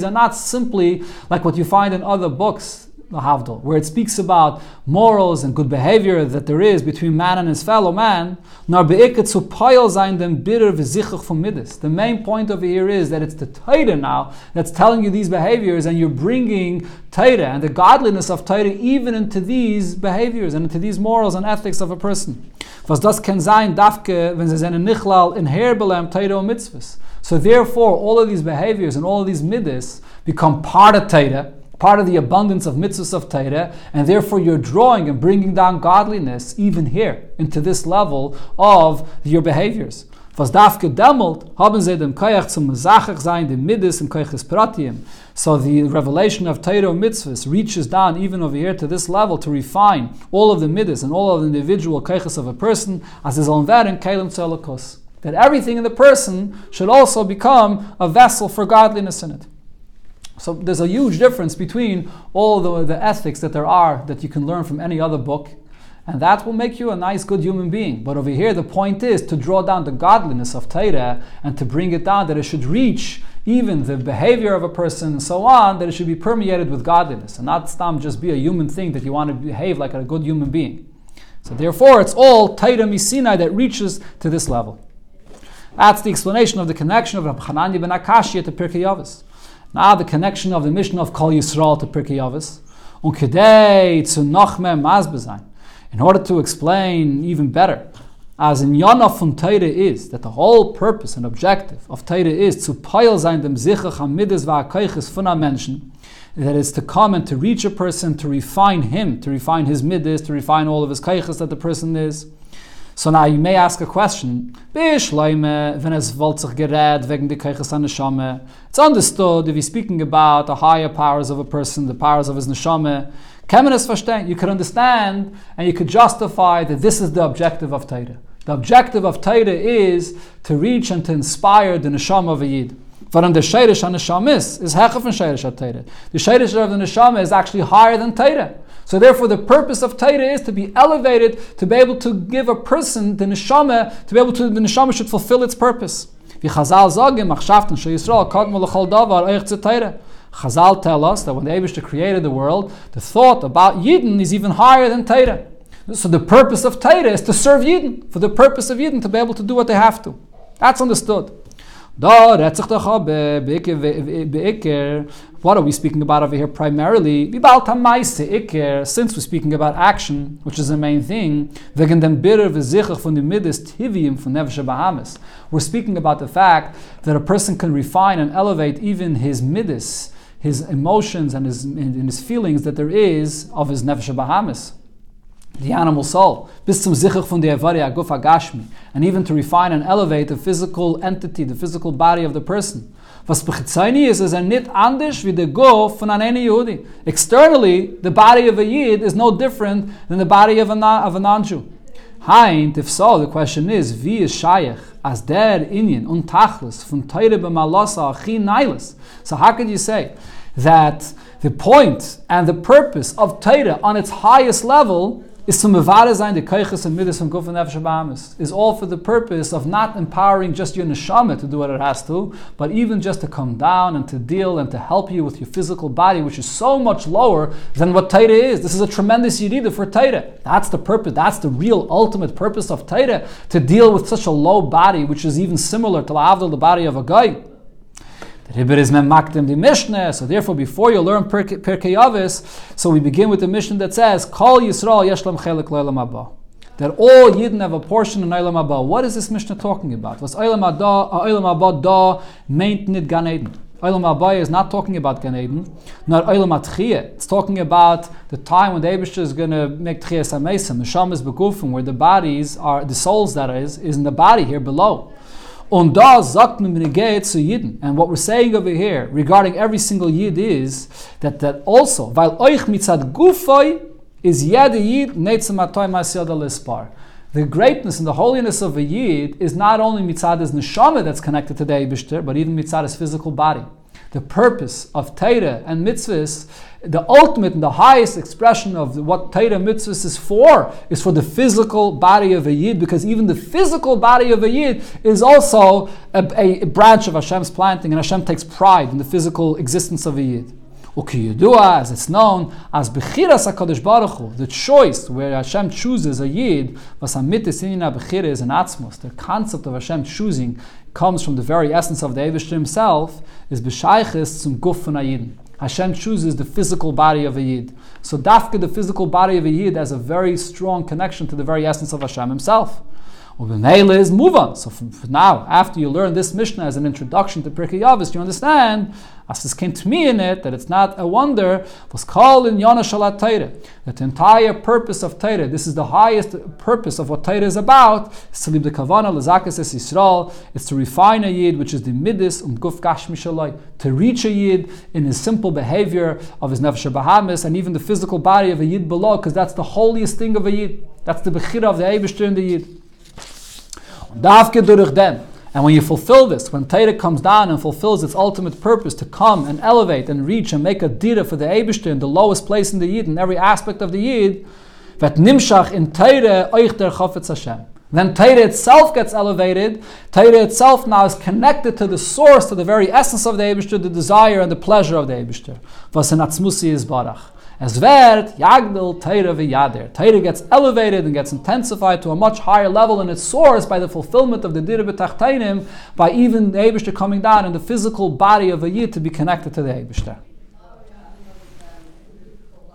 are not simply like what you find in other books Havdol, where it speaks about morals and good behavior that there is between man and his fellow man, nor be'iket zu poil sein dem bitter v'zichuch from midis. The main point over here is that it's the Torah now that's telling you these behaviors, and you're bringing Torah and the godliness of Torah even into these behaviors and into these morals and ethics of a person. Was das kann sein, dafke, wenn sie seine nichlal in herbelem Torah und. So therefore, all of these behaviors and all of these midis become part of Torah, part of the abundance of mitzvahs of Torah, and therefore you're drawing and bringing down godliness even here into this level of your behaviors. Was darf gedemmelt, haben sie dem Koyach zum Mesachach sein, dem Midas im Koyach Pratiem. So the revelation of Torah mitzvahs reaches down even over here to this level to refine all of the midas and all of the individual kaiches of a person as his own and kalim tzelakos. That everything in the person should also become a vessel for godliness in it. So there's a huge difference between all the, the ethics that there are that you can learn from any other book, and that will make you a nice, good human being. But over here, the point is to draw down the godliness of Torah and to bring it down that it should reach even the behavior of a person and so on, that it should be permeated with godliness and not stam just be a human thing that you want to behave like a good human being. So therefore, it's all Torah Misinai that reaches to this level. That's the explanation of the connection of Rabbi Hanani ben Akashi to Pirkei Yavis. Now the connection of the mission of Kol Yisrael to Pirkei Yavis. Kedei zu noch mehr In order to explain even better, as in Yana von Teire is, that the whole purpose and objective of Teire is to peil sein dem Sichach am Midas va'akeiches von a Menschen, that is to come and to reach a person, to refine him, to refine his midas, to refine all of his keiches that the person is. So now you may ask a question. It's understood if he's speaking about the higher powers of a person, the powers of his neshama. You could understand and you could justify that this is the objective of Torah. The objective of Torah is to reach and to inspire the neshama of a yid. But the Sheirish HaNeshama is, is Hechaf and Sheirish HaTeirah. The Sheirish of the Neshama is actually higher than Teirah. So therefore, the purpose of Torah is to be elevated, to be able to give a person the neshama, to be able to the neshama should fulfill its purpose. Tell us that when the Abishta created the world, the thought about Yidden is even higher than Torah. So the purpose of Torah is to serve Yidden, for the purpose of Yidden to be able to do what they have to. That's understood. What are we speaking about over here primarily? Since we're speaking about action, which is the main thing, we're speaking about the fact that a person can refine and elevate even his midas, his emotions and his, and his feelings that there is of his nefesh bahamas the animal soul, bis zum Sichach von der Agashmi, and even to refine and elevate the physical entity, the physical body of the person. Was bechitzayni is, is er nit anders wie der Guf von any Yehudi. Externally, the body of a Yid is no different than the body of a, of a non-Jew. Heint, if so, the question is, wie is Shayach, as der Inyan, untachlis, von teire b'malasa achin nailis. So how could you say that the point and the purpose of Torah on its highest level is to mevada zayin the keiches and midas from guf and nefesh is all for the purpose of not empowering just your neshama to do what it has to, but even just to come down and to deal and to help you with your physical body, which is so much lower than what Taita is. This is a tremendous yirida for Taita. That's the purpose. That's the real ultimate purpose of Taita to deal with such a low body, which is even similar to the body of a guy. The Rebbe is memakdim the Mishnah, so therefore before you learn Pirkei Avos, so we begin with the Mishnah that says, Kol Yisrael yeshlam chelik lo'elam haba. That all Yidden have a portion in Olam Haba. What is this Mishnah talking about? Was Olam Haba uh, da meint nit Gan Eden? Olam Haba is not talking about Gan Eden, nor Olam Atchiyah. It's talking about the time when the Abishah is going to make Tchiyah Samesim, the Sham is begufim, where the bodies are, the souls that is, is in the body here below. Und sagt man zu. And what we're saying over here regarding every single Yid is that, that also, weil euch mitzad gufoi is jede Yid netzem atoy masyad lispar. The greatness and the holiness of a Yid is not only mitzad his neshama that's connected to the Eibishter, but even mitzad his physical body. The purpose of Torah and mitzvahs the ultimate and the highest expression of what Torah mitzvahs is for is for the physical body of a yid, because even the physical body of a yid is also a, a branch of Hashem's planting, and Hashem takes pride in the physical existence of a yid. Ukiyudua, as it's known, as Bechiras HaKadosh Baruch Hu, the choice where Hashem chooses a Yid, was Hamitis Inina Bechira is an Atzmos. The concept of Hashem choosing comes from the very essence of the Eivish himself, is B'shaychis zum Guf Yidin. Hashem chooses the physical body of a Yid. So Dafka, the physical body of a Yid, has a very strong connection to the very essence of Hashem himself. Is move. So now, after you learn this Mishnah as an introduction to Pirkei Avos, you understand as this came to me in it, that it's not a wonder, was called in Yona Shalat Torah. That the entire purpose of Torah, this is the highest purpose of what Torah is about, is to leave the Kavana, Lazakis es Yisrael, is to refine a Yid, which is the Midas um Guf to reach a Yid in his simple behavior of his Nefesh Bahamis, and even the physical body of a Yid below, because that's the holiest thing of a Yid. That's the Bechira of the Eibishter in the Yid. Davke durch den. And when you fulfill this, when Torah comes down and fulfills its ultimate purpose to come and elevate and reach and make a dira for the Eibishter in the lowest place in the Yid, in every aspect of the Yid, that nimshach in Torah Hashem. Then Torah itself gets elevated. Torah itself now is connected to the source, to the very essence of the Eibishter, the desire and the pleasure of the Eibishter. Was Atzmusi is Barach. As vert yagdel Torah v'yader. Torah gets elevated and gets intensified to a much higher level in its source by the fulfillment of the dir b'tachtainim, by even the Eibishter coming down in the physical body of a yid to be connected to the Eibishter.